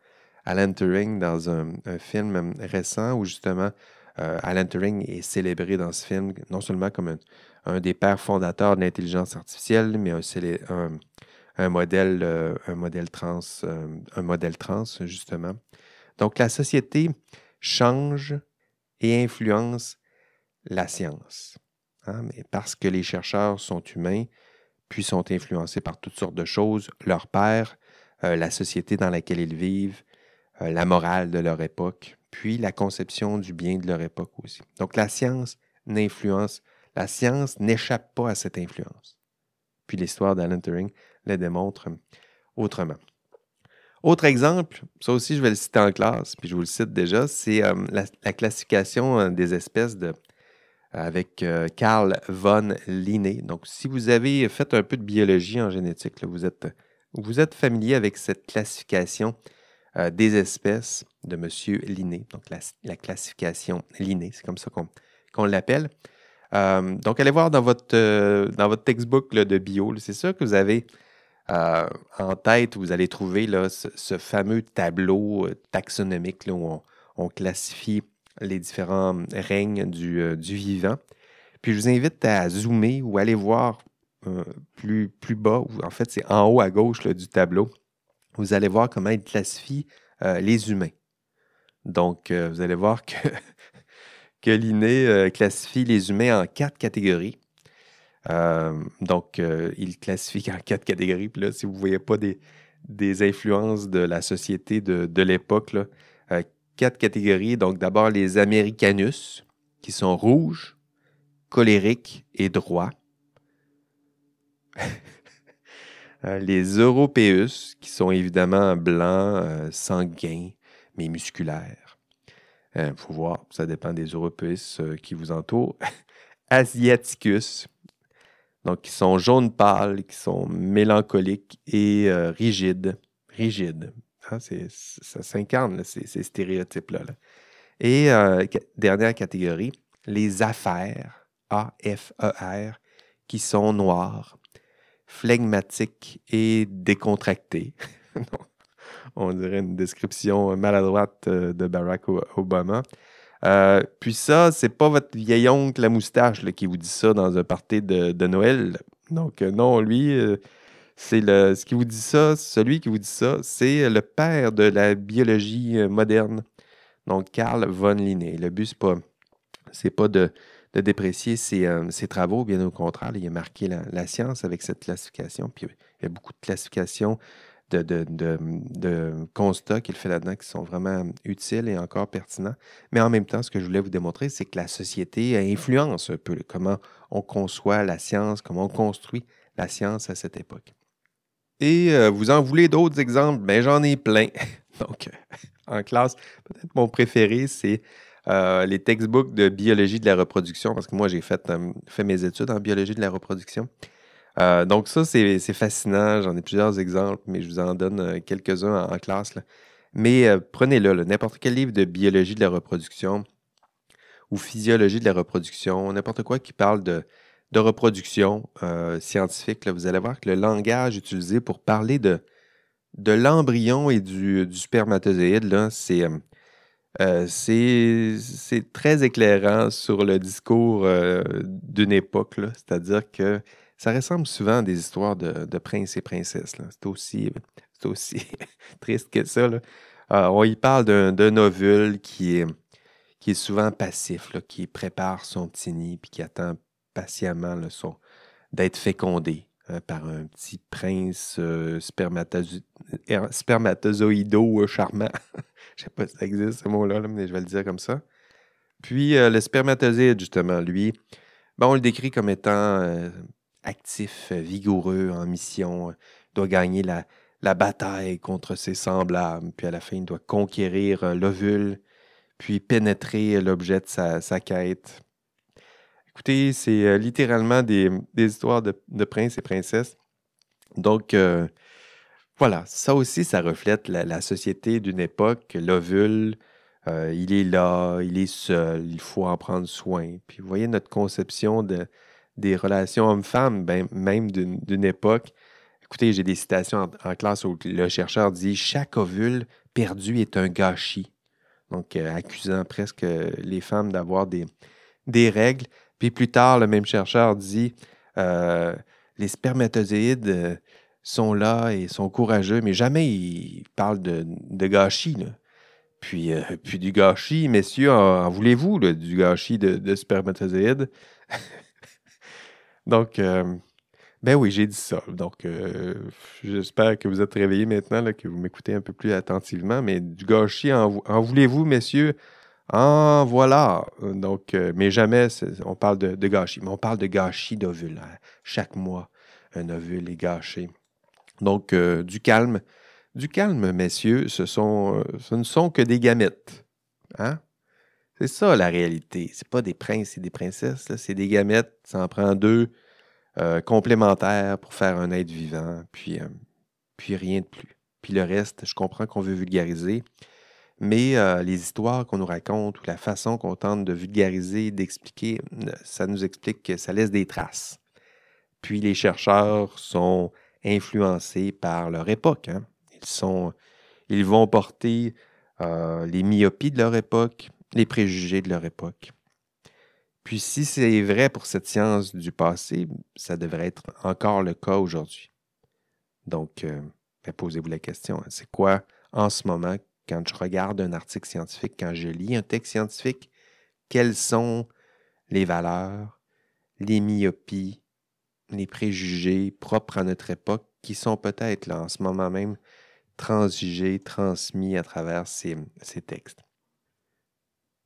Alan Turing dans un, film récent où justement Alan Turing est célébré dans ce film non seulement comme un, des pères fondateurs de l'intelligence artificielle, mais aussi un, modèle, un modèle trans, un modèle trans justement. Donc la société change et influence la science. Hein, mais parce que les chercheurs sont humains, puis sont influencés par toutes sortes de choses, leur père, euh, la société dans laquelle ils vivent, euh, la morale de leur époque, puis la conception du bien de leur époque aussi. Donc la science n'influence, la science n'échappe pas à cette influence. Puis l'histoire d'Alan Turing le démontre autrement. Autre exemple, ça aussi je vais le citer en classe, puis je vous le cite déjà, c'est euh, la, classification des espèces de, avec Carl von Linné. Donc si vous avez fait un peu de biologie en génétique, vous êtes vous êtes familier avec cette classification euh, des espèces de M. Linné, donc la, classification Linné, c'est comme ça qu'on l'appelle. Euh, donc, allez voir dans votre, euh, dans votre textbook de bio, c'est sûr que vous avez en tête, vous allez trouver là, ce, fameux tableau taxonomique où on, classifie les différents règnes du, du, vivant. Puis je vous invite à zoomer ou aller voir euh, plus, bas, en fait, c'est en haut à gauche du tableau. Vous allez voir comment il classifie euh, les humains. Donc, euh, vous allez voir que, (laughs) que l'INE classifie les humains en quatre catégories. Donc, il classifie en quatre catégories. Puis là, si vous ne voyez pas des, influences de la société de, l'époque, quatre catégories. Donc, d'abord, les Americanus, qui sont rouges, colériques et droits. (laughs) Euh, les Européus, qui sont évidemment blancs, euh, sanguins, mais musculaires. Il euh, faut voir, ça dépend des Européus qui vous entourent. (laughs) Asiaticus, donc qui sont jaunes pâles, qui sont mélancoliques et rigides. Rigides. Hein, ça s'incarne, ces, stéréotypes-là. Et dernière catégorie, les affaires, A-F-E-R, qui sont noirs, flegmatique et décontracté. (laughs) On dirait une description maladroite euh, de Barack Obama. Euh, puis ça, c'est pas votre vieil oncle la moustache qui vous dit ça dans un party de, Noël. Donc euh, non, lui, c'est le ce qui vous dit ça, celui qui vous dit ça, c'est le père de la biologie moderne. Donc Carl von Linné. Le but c'est pas c'est pas de déprécier euh, ses, travaux. Bien au contraire, il a marqué la, science avec cette classification. Puis il y a beaucoup de classifications de, de, constats qu'il fait là-dedans qui sont vraiment utiles et encore pertinents. Mais en même temps, ce que je voulais vous démontrer, c'est que la société influence un peu comment on conçoit la science, comment on construit la science à cette époque. Et euh, vous en voulez d'autres exemples? Bien, j'en ai plein. (laughs) Donc, en classe, peut-être mon préféré, c'est euh, les textbooks de biologie de la reproduction, parce que moi, j'ai fait, euh, fait mes études en biologie de la reproduction. Euh, donc, ça, c'est fascinant. J'en ai plusieurs exemples, mais je vous en donne quelques-uns en, classe. Mais prenez-le, n'importe quel livre de biologie de la reproduction ou physiologie de la reproduction, n'importe quoi qui parle de, de reproduction scientifique, vous allez voir que le langage utilisé pour parler de, de l'embryon et du, du spermatozoïde, c'est euh, c'est très éclairant sur le discours euh, d'une époque, c'est-à-dire que ça ressemble souvent à des histoires de, princes et princesses. C'est aussi, (laughs) aussi (laughs) triste que ça. Euh, on y parle d'un ovule qui est, souvent passif, qui prépare son petit nid puis qui attend patiemment d'être fécondé par un petit prince spermatozoïdo charmant. (laughs) Je sais pas si ça existe ce mot-là, mais je vais le dire comme ça. Puis euh, le spermatozoïde, justement, lui, ben, on le décrit comme étant euh, actif, vigoureux, en mission, doit gagner la, bataille contre ses semblables, puis à la fin, il doit conquérir euh, l'ovule, puis pénétrer l'objet de sa, quête. Écoutez, c'est littéralement des, histoires de, princes et princesses. Donc, voilà, ça aussi, ça reflète la, société d'une époque. L'ovule, euh, il est là, il est seul, il faut en prendre soin. Puis vous voyez notre conception de, des relations hommes-femmes, ben, même d'une époque. Écoutez, j'ai des citations en, classe où le chercheur dit Chaque ovule perdu est un gâchis. Donc, euh, accusant presque les femmes d'avoir des, règles. Puis plus tard, le même chercheur dit euh, Les spermatozoïdes sont là et sont courageux, mais jamais ils parlent de, gâchis. Puis, euh, puis du gâchis, messieurs, en, voulez-vous, du gâchis de spermatozoïdes? Donc, euh, ben oui, j'ai dit ça. Donc, euh, j'espère que vous êtes réveillés maintenant, que vous m'écoutez un peu plus attentivement. Mais du gâchis, en, voulez-vous, messieurs? En voilà. Donc, mais jamais on parle de, gâchis. Mais on parle de gâchis d'ovule. Hein. Chaque mois, un ovule est gâché. Donc, du calme. Du calme, messieurs, ce, sont, ce ne sont que des gamètes. Hein? C'est ça la réalité. C'est pas des princes et des princesses, c'est des gamètes. Ça en prend deux euh, complémentaires pour faire un être vivant, puis, euh, puis rien de plus. Puis le reste, je comprends qu'on veut vulgariser, mais euh, les histoires qu'on nous raconte ou la façon qu'on tente de vulgariser, d'expliquer, ça nous explique que ça laisse des traces. Puis les chercheurs sont influencés par leur époque. Hein. Ils, sont, ils vont porter les myopies de leur époque, les préjugés de leur époque. Puis si c'est vrai pour cette science du passé, ça devrait être encore le cas aujourd'hui. Donc, euh, ben, posez-vous la question, hein. c'est quoi en ce moment, quand je regarde un article scientifique, quand je lis un texte scientifique, quelles sont les valeurs, les myopies, les préjugés propres à notre époque qui sont peut-être là en ce moment même transigés, transmis à travers ces textes?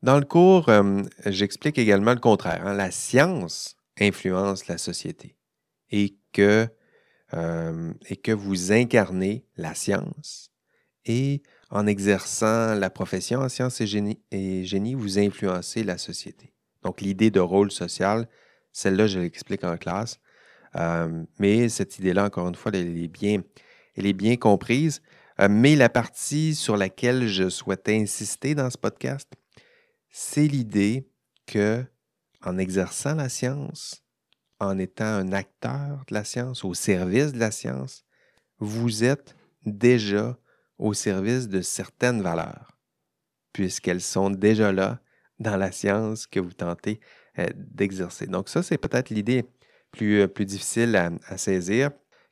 Dans le cours, euh, j'explique également le contraire. Hein. La science influence la société et que, euh, et que vous incarnez la science et en exerçant la profession en sciences et génie, vous influencez la société. Donc l'idée de rôle social, celle-là, je l'explique en classe. Euh, mais cette idée-là, encore une fois, elle est bien, elle est bien comprise. mais la partie sur laquelle je souhaitais insister dans ce podcast, c'est l'idée que, en exerçant la science, en étant un acteur de la science, au service de la science, vous êtes déjà au service de certaines valeurs, puisqu'elles sont déjà là dans la science que vous tentez euh, d'exercer. Donc ça, c'est peut-être l'idée plus, euh, plus difficile à, saisir.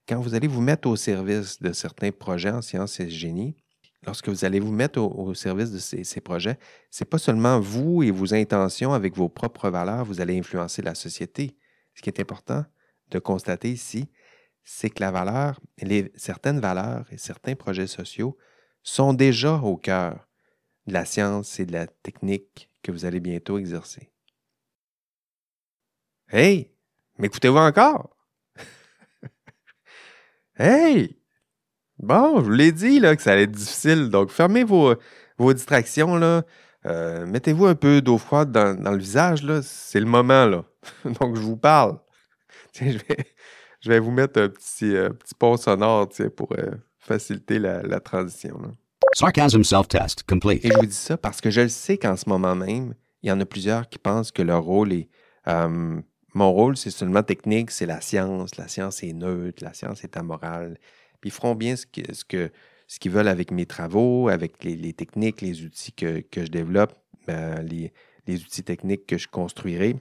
Quand vous allez vous mettre au service de certains projets en sciences et génie, lorsque vous allez vous mettre au, service de ces, projets, ce n'est pas seulement vous et vos intentions avec vos propres valeurs, vous allez influencer la société. Ce qui est important de constater ici, c'est que la valeur, certaines valeurs et certains projets sociaux sont déjà au cœur de la science et de la technique que vous allez bientôt exercer. Hey, m'écoutez-vous encore? (laughs) hey! Bon, je vous l'ai dit là, que ça allait être difficile. Donc, fermez vos, vos distractions. Là. Euh, mettez-vous un peu d'eau froide dans, le visage. Là. C'est le moment. Là. (laughs) Donc, je vous parle. (laughs) Tiens, je vais, je vais vous mettre un petit, euh, petit pont sonore pour euh, faciliter la, transition. Sarcasm self-test complete. Et je vous dis ça parce que je le sais qu'en ce moment même, il y en a plusieurs qui pensent que leur rôle est. mon rôle, c'est seulement technique, c'est la science. La science est neutre, la science est amorale. Ils feront bien ce, qu'ils veulent avec mes travaux, avec les, techniques, les outils que, je développe, ben, les, outils techniques que je construirai.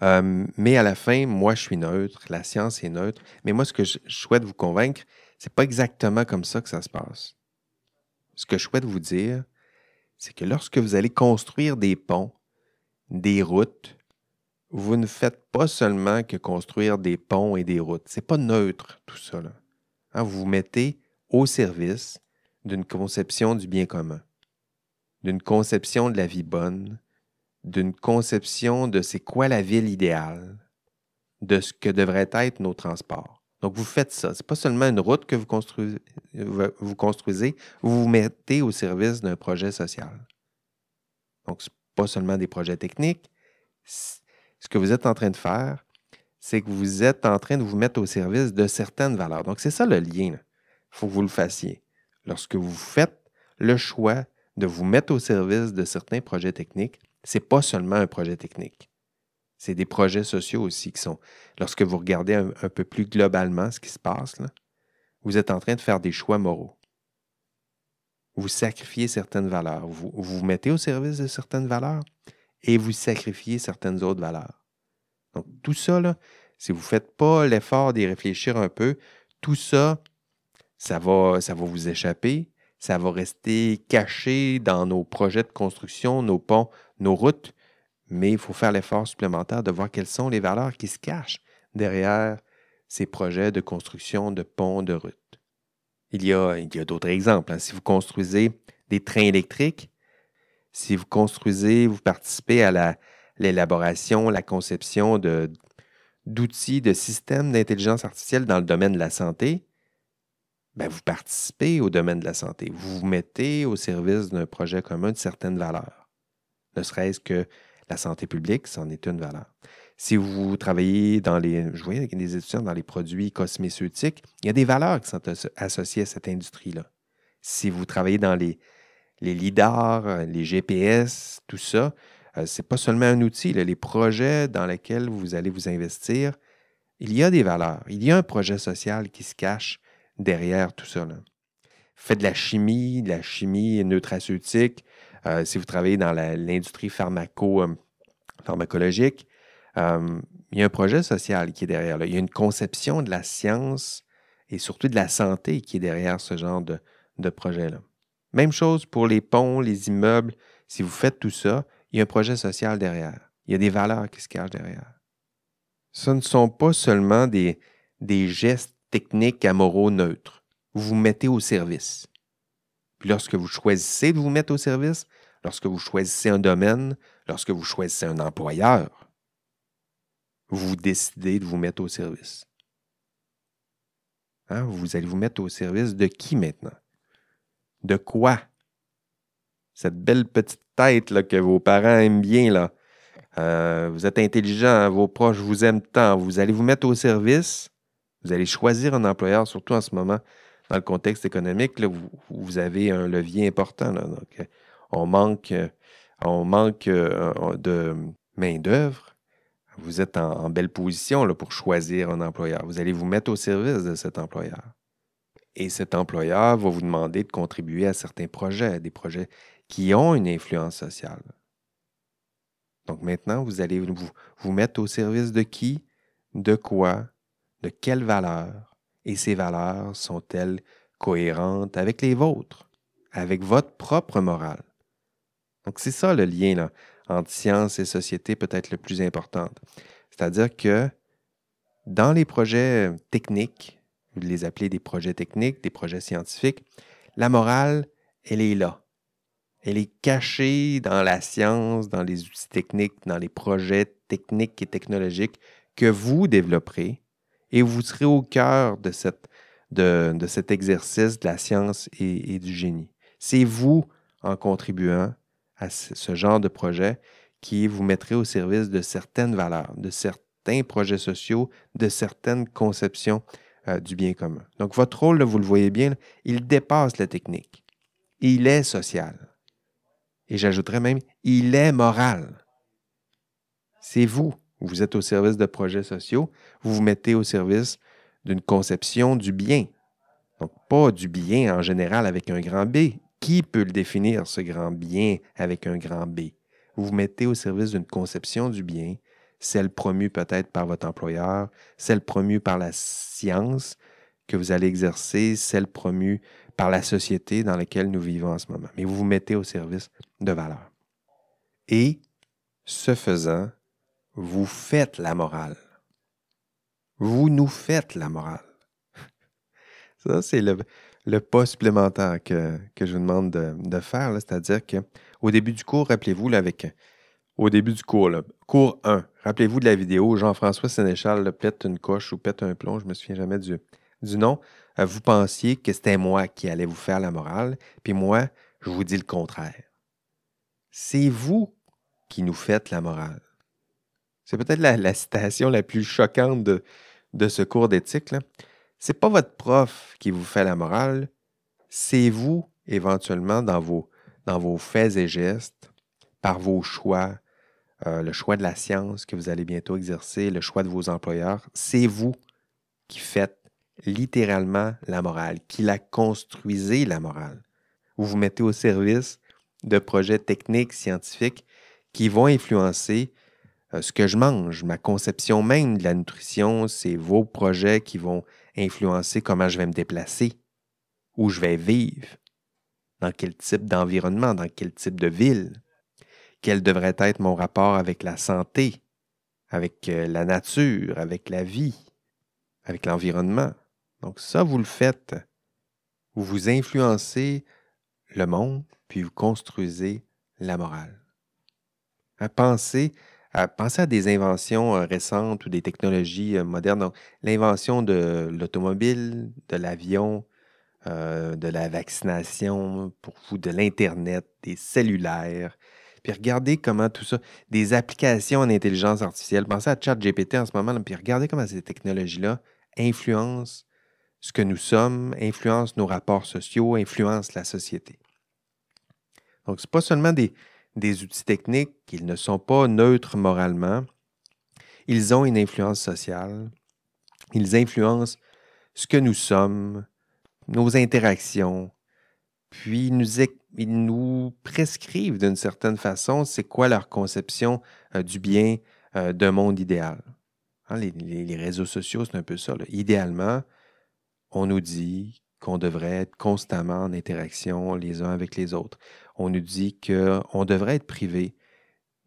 Mais à la fin, moi, je suis neutre, la science est neutre. Mais moi, ce que je souhaite vous convaincre, c'est pas exactement comme ça que ça se passe. Ce que je souhaite vous dire, c'est que lorsque vous allez construire des ponts, des routes, vous ne faites pas seulement que construire des ponts et des routes. C'est pas neutre tout ça. Là. Hein, vous vous mettez au service d'une conception du bien commun, d'une conception de la vie bonne, d'une conception de c'est quoi la ville idéale, de ce que devraient être nos transports. Donc, vous faites ça. Ce n'est pas seulement une route que vous construisez, vous construisez, vous vous mettez au service d'un projet social. Donc, ce n'est pas seulement des projets techniques. Ce que vous êtes en train de faire, c'est que vous êtes en train de vous mettre au service de certaines valeurs. Donc, c'est ça le lien. Il faut que vous le fassiez. Lorsque vous faites le choix de vous mettre au service de certains projets techniques, ce n'est pas seulement un projet technique. C'est des projets sociaux aussi qui sont, lorsque vous regardez un, peu plus globalement ce qui se passe, vous êtes en train de faire des choix moraux. Vous sacrifiez certaines valeurs. Vous, vous vous mettez au service de certaines valeurs et vous sacrifiez certaines autres valeurs. Donc, tout ça, si vous ne faites pas l'effort d'y réfléchir un peu, tout ça, ça va, ça va vous échapper. ça va rester caché dans nos projets de construction, nos ponts, nos routes, mais il faut faire l'effort supplémentaire de voir quelles sont les valeurs qui se cachent derrière ces projets de construction de ponts, de routes. Il y a, a d'autres exemples. hein. Si vous construisez des trains électriques, si vous construisez, vous participez à la- l'élaboration, la conception d'outils, de systèmes d'intelligence artificielle dans le domaine de la santé, ben, vous participez au domaine de la santé. Vous vous mettez au service d'un projet commun de certaines valeurs. Ne serait-ce que la santé publique, c'en est une valeur. Si vous travaillez dans les, je voyais des étudiants dans les produits cosméceutiques, il y a des valeurs qui sont asso- associées à cette industrie-là. Si vous travaillez dans les, les lidars, euh, les GPS, tout ça, euh, c'est pas seulement un outil. Les projets dans lesquels vous allez vous investir, il y a des valeurs. Il y a un projet social qui se cache derrière tout ça. Faites de la chimie, de la chimie nutraceutique. euh, si vous travaillez dans l'industrie pharmaco, euh, euh, il y a un projet social qui est derrière. Là. Il y a une conception de la science et surtout de la santé qui est derrière ce genre de, de projet-là. Même chose pour les ponts, les immeubles. Si vous faites tout ça, il y a un projet social derrière. Il y a des valeurs qui se cachent derrière. Ce ne sont pas seulement des, des gestes techniques amoraux neutres. Vous vous mettez au service. Puis lorsque vous choisissez de vous mettre au service, lorsque vous choisissez un domaine, lorsque vous choisissez un employeur, vous décidez de vous mettre au service. Hein? Vous allez vous mettre au service de qui maintenant? De quoi? Cette belle petite tête que vos parents aiment bien, là. Euh, vous êtes intelligent, vos proches vous aiment tant. Vous allez vous mettre au service. Vous allez choisir un employeur, surtout en ce moment, dans le contexte économique, là, vous, vous avez un levier important. Donc, on manque, euh, on manque euh, de main-d'œuvre. Vous êtes en, belle position là, pour choisir un employeur. Vous allez vous mettre au service de cet employeur. Et cet employeur va vous demander de contribuer à certains projets, des projets qui ont une influence sociale. Donc maintenant, vous allez vous, mettre au service de qui, de quoi, de quelles valeurs, et ces valeurs sont-elles cohérentes avec les vôtres, avec votre propre morale? Donc c'est ça le lien là, entre science et société peut-être le plus important. C'est-à-dire que dans les projets techniques, vous les appelez des projets techniques, des projets scientifiques, la morale, elle est là. Elle est cachée dans la science, dans les outils techniques, dans les projets techniques et technologiques que vous développerez et vous serez au cœur de, cette, de, de cet exercice de la science et, du génie. C'est vous, en contribuant à ce, genre de projet, qui vous mettrez au service de certaines valeurs, de certains projets sociaux, de certaines conceptions euh, du bien commun. Donc, votre rôle, vous le voyez bien, il dépasse la technique. Il est social. Et j'ajouterais même, il est moral. C'est vous. Vous êtes au service de projets sociaux. Vous vous mettez au service d'une conception du bien. Donc, pas du bien en général avec un grand B. Qui peut le définir, ce grand bien avec un grand B? Vous vous mettez au service d'une conception du bien, celle promue peut-être par votre employeur, celle promue par la science que vous allez exercer, celle promue par la société dans laquelle nous vivons en ce moment. Mais vous vous mettez au service de valeurs. Et, ce faisant, vous faites la morale. Vous nous faites la morale. (laughs) Ça, c'est le, pas supplémentaire que, je vous demande de, faire. C'est-à-dire qu'au début du cours, rappelez-vous, avec au début du cours, cours 1, rappelez-vous de la vidéo, Jean-François Sénéchal pète une coche ou pète un plomb, je me souviens jamais du, du nom. Euh, vous pensiez que c'était moi qui allais vous faire la morale, puis moi, je vous dis le contraire. C'est vous qui nous faites la morale. C'est peut-être la, citation la plus choquante de, de ce cours d'éthique. C'est pas votre prof qui vous fait la morale, c'est vous, éventuellement, dans vos, dans vos faits et gestes, par vos choix, euh, le choix de la science que vous allez bientôt exercer, le choix de vos employeurs, c'est vous qui faites littéralement la morale, qui la construisez la morale. Vous vous mettez au service de projets techniques, scientifiques qui vont influencer euh, ce que je mange, ma conception même de la nutrition, c'est vos projets qui vont influencer comment je vais me déplacer, où je vais vivre. dans quel type d'environnement, dans quel type de ville, quel devrait être mon rapport avec la santé, avec euh, la nature, avec la vie, avec l'environnement. Donc ça, vous le faites. Vous influencez le monde, puis vous construisez la morale. À penser, à penser à des inventions euh, récentes ou des technologies euh, modernes. L'invention de l'automobile, de l'avion, de la vaccination, pour vous, de l'Internet, des cellulaires, puis regardez comment tout ça, des applications en intelligence artificielle, pensez à ChatGPT en ce moment, puis regardez comment ces technologies-là influencent ce que nous sommes, influencent nos rapports sociaux, influencent la société. Donc, ce n'est pas seulement des, des outils techniques, ils ne sont pas neutres moralement, ils ont une influence sociale, ils influencent ce que nous sommes, nos interactions, puis ils nous, ils nous prescrivent d'une certaine façon c'est quoi leur conception euh, du bien euh, d'un monde idéal. Hein, les, réseaux sociaux, c'est un peu ça. Idéalement, on nous dit qu'on devrait être constamment en interaction les uns avec les autres. On nous dit qu'on devrait être privé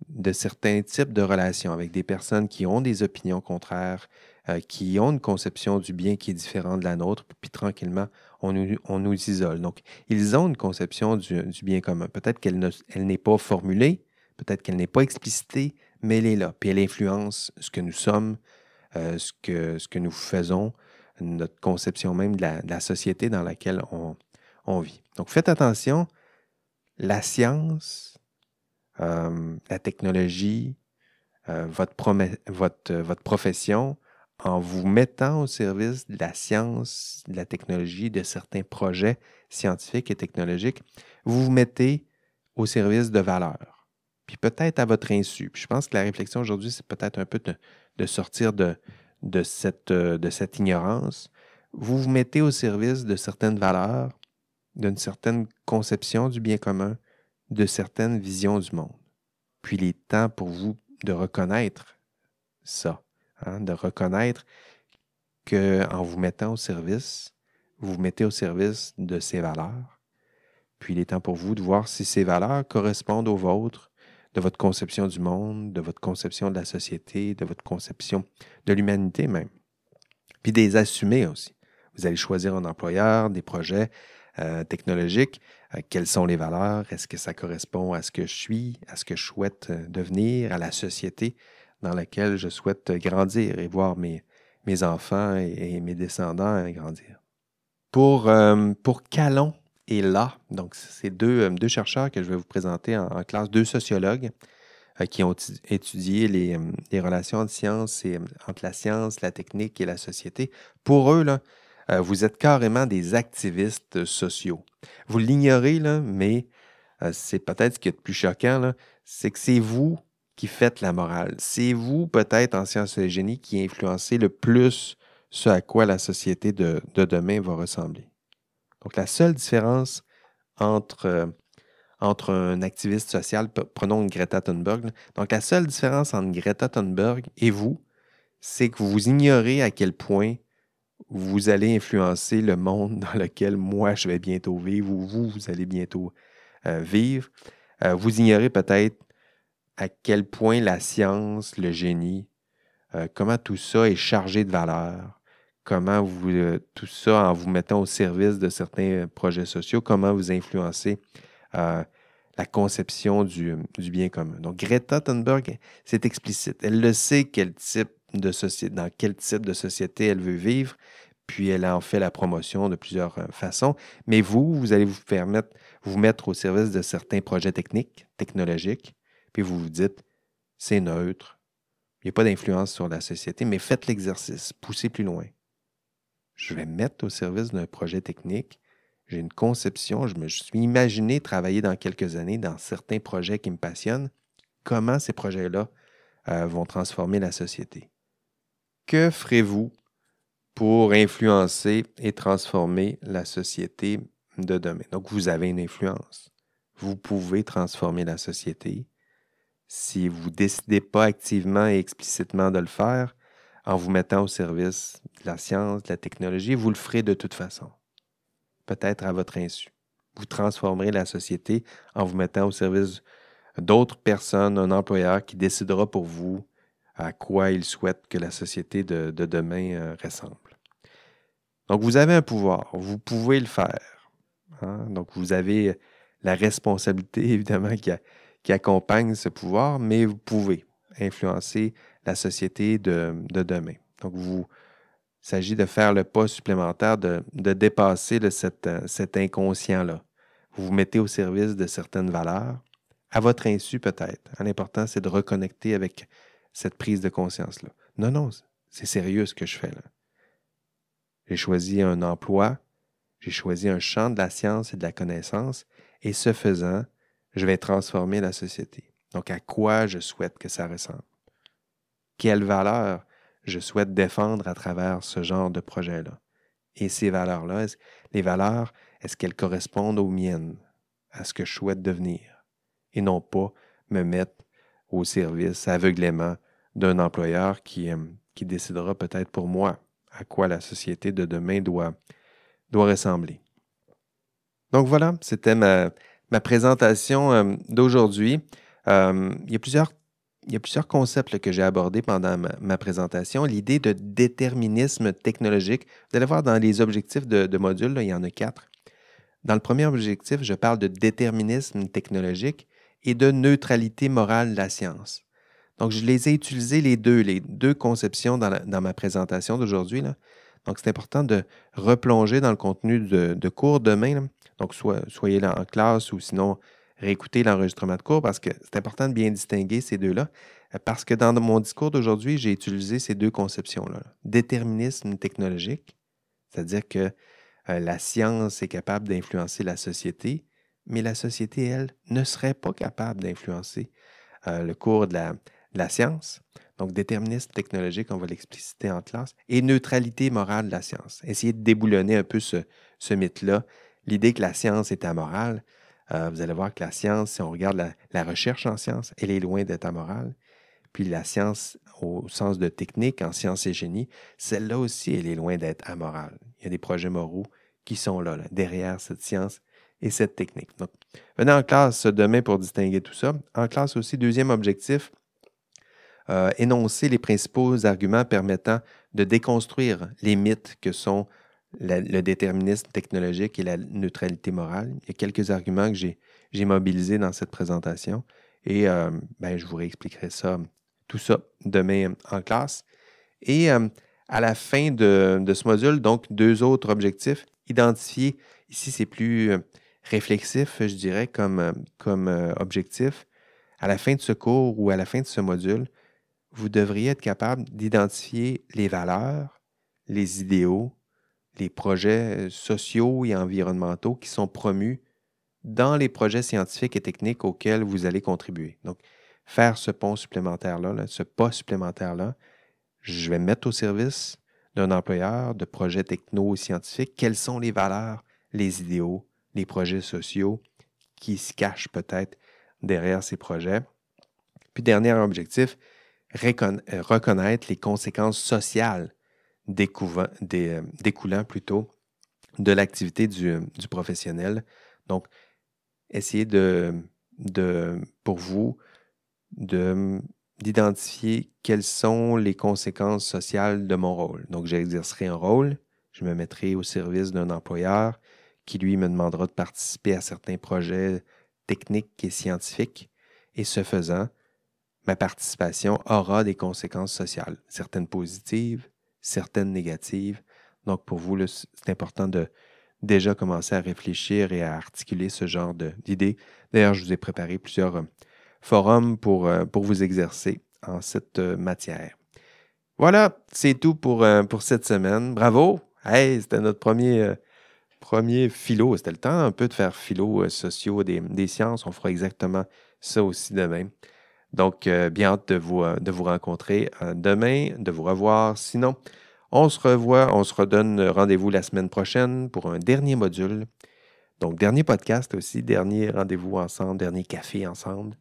de certains types de relations avec des personnes qui ont des opinions contraires, euh, qui ont une conception du bien qui est différente de la nôtre, puis tranquillement, on nous, isole. Donc, ils ont une conception du, bien commun. Peut-être qu'elle n'est pas formulée, peut-être qu'elle n'est pas explicitée, mais elle est là. Puis elle influence ce que nous sommes, euh, ce, que, ce que nous faisons, notre conception même de la, société dans laquelle on, vit. Donc, faites attention, la science, euh, la technologie, euh, votre, votre, votre profession, en vous mettant au service de la science, de la technologie, de certains projets scientifiques et technologiques, vous vous mettez au service de valeurs. Puis peut-être à votre insu. Puis je pense que la réflexion aujourd'hui, c'est peut-être un peu de, sortir de, de, cette, de cette ignorance. Vous vous mettez au service de certaines valeurs, d'une certaine conception du bien commun, de certaines visions du monde. Puis il est temps pour vous de reconnaître ça Hein, de reconnaître qu'en vous mettant au service, vous vous mettez au service de ces valeurs. Puis il est temps pour vous de voir si ces valeurs correspondent aux vôtres, de votre conception du monde, de votre conception de la société, de votre conception de l'humanité même. Puis des assumer aussi. Vous allez choisir un employeur, des projets euh, technologiques. Euh, quelles sont les valeurs? Est-ce que ça correspond à ce que je suis, à ce que je souhaite euh, devenir, à la société? dans laquelle je souhaite grandir et voir mes, enfants et, mes descendants grandir? Pour, pour Calon et là, donc c'est deux, euh, deux, chercheurs que je vais vous présenter en, classe, deux sociologues euh, qui ont étudié les, les, relations de science entre la science, la technique et la société. Pour eux, là, vous êtes carrément des activistes sociaux. Vous l'ignorez, mais c'est peut-être ce qui est le plus choquant, c'est que c'est vous qui faites la morale. C'est vous, peut-être, en sciences et génie, qui influencez le plus ce à quoi la société de, demain va ressembler. Donc, la seule différence entre, euh, un activiste social, prenons Greta Thunberg, donc la seule différence entre Greta Thunberg et vous, c'est que vous ignorez à quel point vous allez influencer le monde dans lequel moi je vais bientôt vivre ou vous, vous allez bientôt euh, vivre. Euh, vous ignorez peut-être à quel point la science, le génie, comment tout ça est chargé de valeur, comment vous, euh, tout ça, en vous mettant au service de certains projets sociaux, comment vous influencez euh, la conception du, bien commun. Donc, Greta Thunberg, c'est explicite. Elle le sait quel type de société, dans quel type de société elle veut vivre, puis elle en fait la promotion de plusieurs façons. Mais vous, vous allez vous permettre, vous mettre au service de certains projets techniques, technologiques, puis vous vous dites, c'est neutre, il n'y a pas d'influence sur la société, mais faites l'exercice, poussez plus loin. Je vais me mettre au service d'un projet technique, j'ai une conception, je me suis imaginé travailler dans quelques années dans certains projets qui me passionnent, comment ces projets-là euh, vont transformer la société? Que ferez-vous pour influencer et transformer la société de demain? Donc, vous avez une influence. Vous pouvez transformer la société si vous ne décidez pas activement et explicitement de le faire, en vous mettant au service de la science, de la technologie, vous le ferez de toute façon. Peut-être à votre insu. vous transformerez la société en vous mettant au service d'autres personnes, un employeur qui décidera pour vous à quoi il souhaite que la société de, demain euh, ressemble. Donc, vous avez un pouvoir, vous pouvez le faire. Hein. Donc, vous avez la responsabilité, (laughs) évidemment, qui, qui, accompagne ce pouvoir, mais vous pouvez influencer la société de, demain. Donc, vous, il s'agit de faire le pas supplémentaire, de, dépasser cet inconscient-là. Vous vous mettez au service de certaines valeurs, à votre insu peut-être. L'important, c'est de reconnecter avec cette prise de conscience-là. Non, non, c'est sérieux ce que je fais là. J'ai choisi un emploi, j'ai choisi un champ de la science et de la connaissance, et ce faisant, je vais transformer la société. Donc, à quoi je souhaite que ça ressemble? Quelles valeurs je souhaite défendre à travers ce genre de projet-là? Et ces valeurs-là, les valeurs, est-ce qu'elles correspondent aux miennes, à ce que je souhaite devenir? et non pas me mettre au service aveuglément d'un employeur qui, euh, décidera peut-être pour moi à quoi la société de demain doit, ressembler. Donc voilà, c'était ma, ma, présentation euh, d'aujourd'hui. Euh, il, y a plusieurs, il y a plusieurs concepts que j'ai abordés pendant ma, présentation. L'idée de déterminisme technologique, vous allez voir dans les objectifs de, module, il y en a quatre. Dans le premier objectif, je parle de déterminisme technologique et de neutralité morale de la science. Donc, je les ai utilisés les deux, les deux conceptions dans, ma présentation d'aujourd'hui. Donc, c'est important de replonger dans le contenu de, cours demain. Donc, soyez là en classe ou sinon réécoutez l'enregistrement de cours parce que c'est important de bien distinguer ces deux-là. Parce que dans mon discours d'aujourd'hui, j'ai utilisé ces deux conceptions-là. Déterminisme technologique, c'est-à-dire que euh, la science est capable d'influencer la société, mais la société, elle, ne serait pas capable d'influencer euh, le cours de la, science. Donc, déterminisme technologique, on va l'expliciter en classe, et neutralité morale de la science. Essayer de déboulonner un peu ce, mythe-là. L'idée que la science est amorale, euh, vous allez voir que la science, si on regarde la, recherche en science, elle est loin d'être amorale. Puis la science, au sens de technique, en science et génie, celle-là aussi, elle est loin d'être amorale. Il y a des projets moraux qui sont là, derrière cette science et cette technique. Venez en classe demain pour distinguer tout ça. En classe aussi, deuxième objectif, euh, énoncer les principaux arguments permettant de déconstruire les mythes que sont le déterminisme technologique et la neutralité morale. Il y a quelques arguments que j'ai mobilisés dans cette présentation et euh, ben, je vous réexpliquerai ça, tout ça demain en classe. Et euh, à la fin de, ce module, donc deux autres objectifs. Identifier, ici c'est plus réflexif, je dirais, comme, euh, euh, objectif, à la fin de ce cours ou à la fin de ce module, vous devriez être capable d'identifier les valeurs, les idéaux, les projets euh, sociaux et environnementaux qui sont promus dans les projets scientifiques et techniques auxquels vous allez contribuer. Donc, faire ce pont supplémentaire-là, ce pas supplémentaire-là, je vais me mettre au service d'un employeur de projets techno-scientifiques. Quelles sont les valeurs, les idéaux, les projets sociaux qui se cachent peut-être derrière ces projets? Puis dernier objectif, reconnaître les conséquences sociales euh, découlant plutôt de l'activité du, professionnel. Donc, essayer de, de pour vous d'identifier quelles sont les conséquences sociales de mon rôle. Donc, j'exercerai un rôle, je me mettrai au service d'un employeur, qui lui me demandera de participer à certains projets techniques et scientifiques. Et ce faisant, ma participation aura des conséquences sociales, certaines positives, certaines négatives. Donc pour vous, c'est important de déjà commencer à réfléchir et à articuler ce genre d'idées. D'ailleurs, je vous ai préparé plusieurs euh, forums pour, euh, pour vous exercer en cette euh, matière. Voilà, c'est tout pour, cette semaine. Bravo! Hey, c'était notre premier premier philo. C'était le temps un peu de faire philo sociaux des, sciences. On fera exactement ça aussi demain. Donc, euh, bien hâte de vous, euh, rencontrer demain, de vous revoir. Sinon, on se revoit, on se redonne rendez-vous la semaine prochaine pour un dernier module. Donc, dernier podcast aussi, dernier rendez-vous ensemble, dernier café ensemble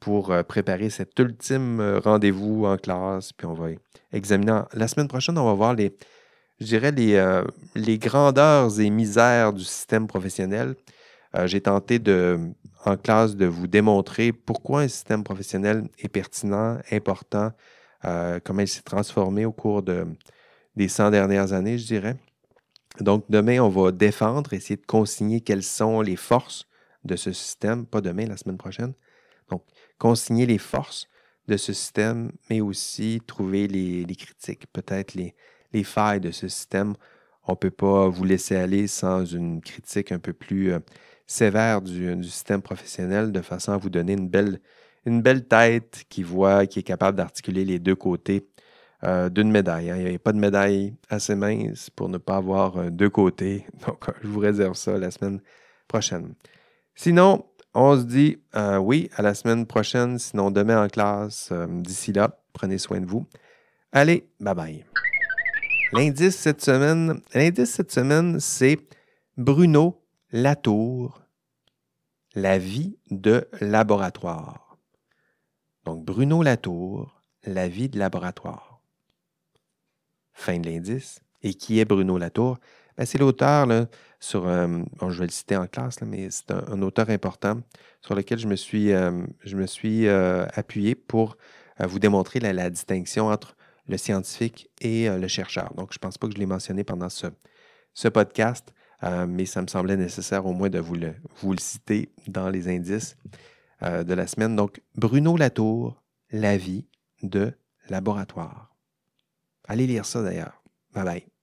pour préparer cet ultime rendez-vous en classe. Puis on va examiner. La semaine prochaine, on va voir les, je dirais, euh, les grandeurs et misères du système professionnel. Euh, j'ai tenté de, en classe de vous démontrer pourquoi un système professionnel est pertinent, important, euh, comment il s'est transformé au cours de, des 100 dernières années, je dirais. Donc, demain, on va défendre, essayer de consigner quelles sont les forces de ce système, pas demain, la semaine prochaine. Donc, consigner les forces de ce système, mais aussi trouver les, critiques, peut-être les, failles de ce système. On ne peut pas vous laisser aller sans une critique un peu plus euh, sévère du, système professionnel de façon à vous donner une belle, une belle tête qui voit, qui est capable d'articuler les deux côtés euh, d'une médaille. Hein. Il n'y a pas de médaille assez mince pour ne pas avoir euh, deux côtés. (laughs) Donc, je vous réserve ça la semaine prochaine. Sinon, on se dit oui à la semaine prochaine, sinon demain en classe. D'ici là, prenez soin de vous. Allez, bye bye. L'indice cette semaine, l'indice cette semaine, c'est Bruno Latour, la vie de laboratoire. Donc, Bruno Latour, la vie de laboratoire. Fin de l'indice. Et qui est Bruno Latour? Ben, c'est l'auteur, sur, euh, je vais le citer en classe, mais c'est un, auteur important sur lequel je me suis, euh, euh, appuyé pour vous démontrer la, distinction entre le scientifique et le chercheur. Donc, je ne pense pas que je l'ai mentionné pendant ce podcast. Euh, mais ça me semblait nécessaire au moins de vous le, citer dans les indices euh, de la semaine. Donc, Bruno Latour, La vie de laboratoire. Allez lire ça d'ailleurs. Bye bye.